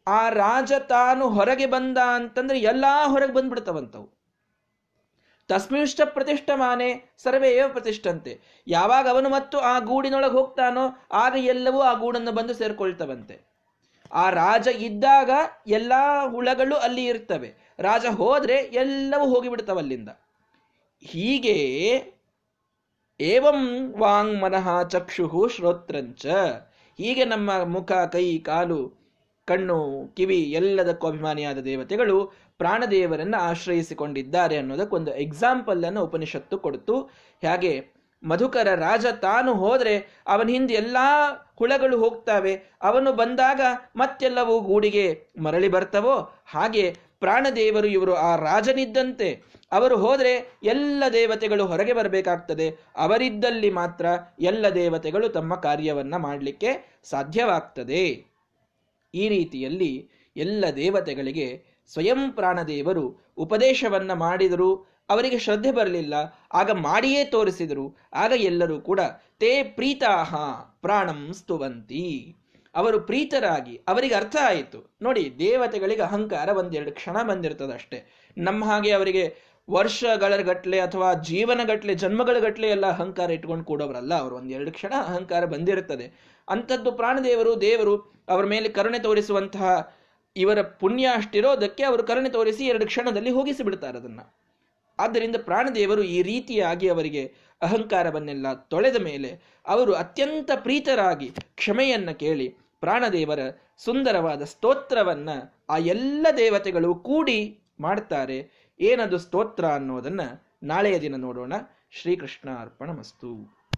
ಆ ರಾಜ ತಾನು ಹೊರಗೆ ಬಂದ ಅಂತಂದ್ರೆ ಎಲ್ಲಾ ಹೊರಗೆ ಬಂದ್ಬಿಡ್ತಾವಂತವು. ತಸ್ಮಿಷ್ಟ ಪ್ರತಿಷ್ಠಮಾನೆ, ಸರ್ವೇ ಪ್ರತಿಷ್ಠಂತೆ. ಯಾವಾಗ ಅವನು ಮತ್ತು ಆ ಗೂಡಿನೊಳಗೆ ಹೋಗ್ತಾನೋ, ಆಗ ಎಲ್ಲವೂ ಆ ಗೂಡನ್ನು ಬಂದು ಸೇರ್ಕೊಳ್ತವಂತೆ. ಆ ರಾಜ ಇದ್ದಾಗ ಎಲ್ಲ ಹುಳಗಳು ಅಲ್ಲಿ ಇರ್ತವೆ. ರಾಜ ಹೋದ್ರೆ ಎಲ್ಲವೂ ಹೋಗಿಬಿಡ್ತವಲ್ಲಿಂದ ಹೀಗೆ ಏವಂ ವಾಂಗ್ ಮನಃ ಚಕ್ಷುಹು ಶ್ರೋತ್ರಂಚ. ಹೀಗೆ ನಮ್ಮ ಮುಖ, ಕೈ, ಕಾಲು, ಕಣ್ಣು, ಕಿವಿ ಎಲ್ಲದಕ್ಕೂ ಅಭಿಮಾನಿಯಾದ ದೇವತೆಗಳು ಪ್ರಾಣದೇವರನ್ನ ಆಶ್ರಯಿಸಿಕೊಂಡಿದ್ದಾರೆ ಅನ್ನೋದಕ್ಕೊಂದು ಎಕ್ಸಾಂಪಲ್ ಅನ್ನು ಉಪನಿಷತ್ತು ಕೊಡ್ತು. ಹಾಗೆ ಮಧುಕರ ರಾಜ ತಾನು ಹೋದರೆ ಅವನ ಹಿಂದೆ ಎಲ್ಲ ಹುಳಗಳು ಹೋಗ್ತವೆ. ಅವನು ಬಂದಾಗ ಮತ್ತೆಲ್ಲವೂ ಗೂಡಿಗೆ ಮರಳಿ ಬರ್ತವೋ? ಹಾಗೆ ಪ್ರಾಣದೇವರು ಇವರು ಆ ರಾಜನಿದ್ದಂತೆ. ಅವರು ಹೋದರೆ ಎಲ್ಲ ದೇವತೆಗಳು ಹೊರಗೆ ಬರಬೇಕಾಗ್ತದೆ. ಅವರಿದ್ದಲ್ಲಿ ಮಾತ್ರ ಎಲ್ಲ ದೇವತೆಗಳು ತಮ್ಮ ಕಾರ್ಯವನ್ನು ಮಾಡಲಿಕ್ಕೆ ಸಾಧ್ಯವಾಗ್ತದೆ. ಈ ರೀತಿಯಲ್ಲಿ ಎಲ್ಲ ದೇವತೆಗಳಿಗೆ ಸ್ವಯಂ ಪ್ರಾಣದೇವರು ಉಪದೇಶವನ್ನ ಮಾಡಿದರು ಅವರಿಗೆ ಶ್ರದ್ಧೆ ಬರಲಿಲ್ಲ. ಆಗ ಮಾಡಿಯೇ ತೋರಿಸಿದರು. ಆಗ ಎಲ್ಲರೂ ಕೂಡ, ತೇ ಪ್ರೀತಾಹ, ಪ್ರಾಣಂ ಸ್ತುವಂತಿ. ಅವರು ಪ್ರೀತರಾಗಿ, ಅವರಿಗೆ ಅರ್ಥ ಆಯಿತು. ನೋಡಿ, ದೇವತೆಗಳಿಗೆ ಅಹಂಕಾರ ಒಂದೆರಡು ಕ್ಷಣ ಬಂದಿರ್ತದೆ ಅಷ್ಟೇ ನಮ್ಮ ಹಾಗೆ ಅವರಿಗೆ ವರ್ಷಗಳ ಗಟ್ಲೆ ಅಥವಾ ಜೀವನ ಗಟ್ಲೆ, ಜನ್ಮಗಳ ಗಟ್ಟಲೆ ಎಲ್ಲ ಅಹಂಕಾರ ಇಟ್ಕೊಂಡು ಕೂಡೋರಲ್ಲ ಅವರು ಒಂದೆರಡು ಕ್ಷಣ ಅಹಂಕಾರ ಬಂದಿರುತ್ತದೆ. ಅಂಥದ್ದು ಪ್ರಾಣದೇವರು, ದೇವರು ಅವರ ಮೇಲೆ ಕರುಣೆ ತೋರಿಸುವಂತಹ ಇವರ ಪುಣ್ಯ ಅಷ್ಟಿರೋದಕ್ಕೆ ಅವರು ಕರುಣೆ ತೋರಿಸಿ ಎರಡು ಕ್ಷಣದಲ್ಲಿ ಹೋಗಿಸಿ ಬಿಡ್ತಾರೆ ಅದನ್ನ. ಆದ್ದರಿಂದ ಪ್ರಾಣದೇವರು ಈ ರೀತಿಯಾಗಿ ಅವರಿಗೆ ಅಹಂಕಾರವನ್ನೆಲ್ಲ ತೊಳೆದ ಮೇಲೆ ಅವರು ಅತ್ಯಂತ ಪ್ರೀತರಾಗಿ ಕ್ಷಮೆಯನ್ನ ಕೇಳಿ ಪ್ರಾಣದೇವರ ಸುಂದರವಾದ ಸ್ತೋತ್ರವನ್ನ ಆ ಎಲ್ಲ ದೇವತೆಗಳು ಕೂಡಿ ಮಾಡ್ತಾರೆ. ಏನದು ಸ್ತೋತ್ರ ಅನ್ನೋದನ್ನ ನಾಳೆಯ ದಿನ ನೋಡೋಣ. ಶ್ರೀಕೃಷ್ಣ ಅರ್ಪಣ ಮಸ್ತು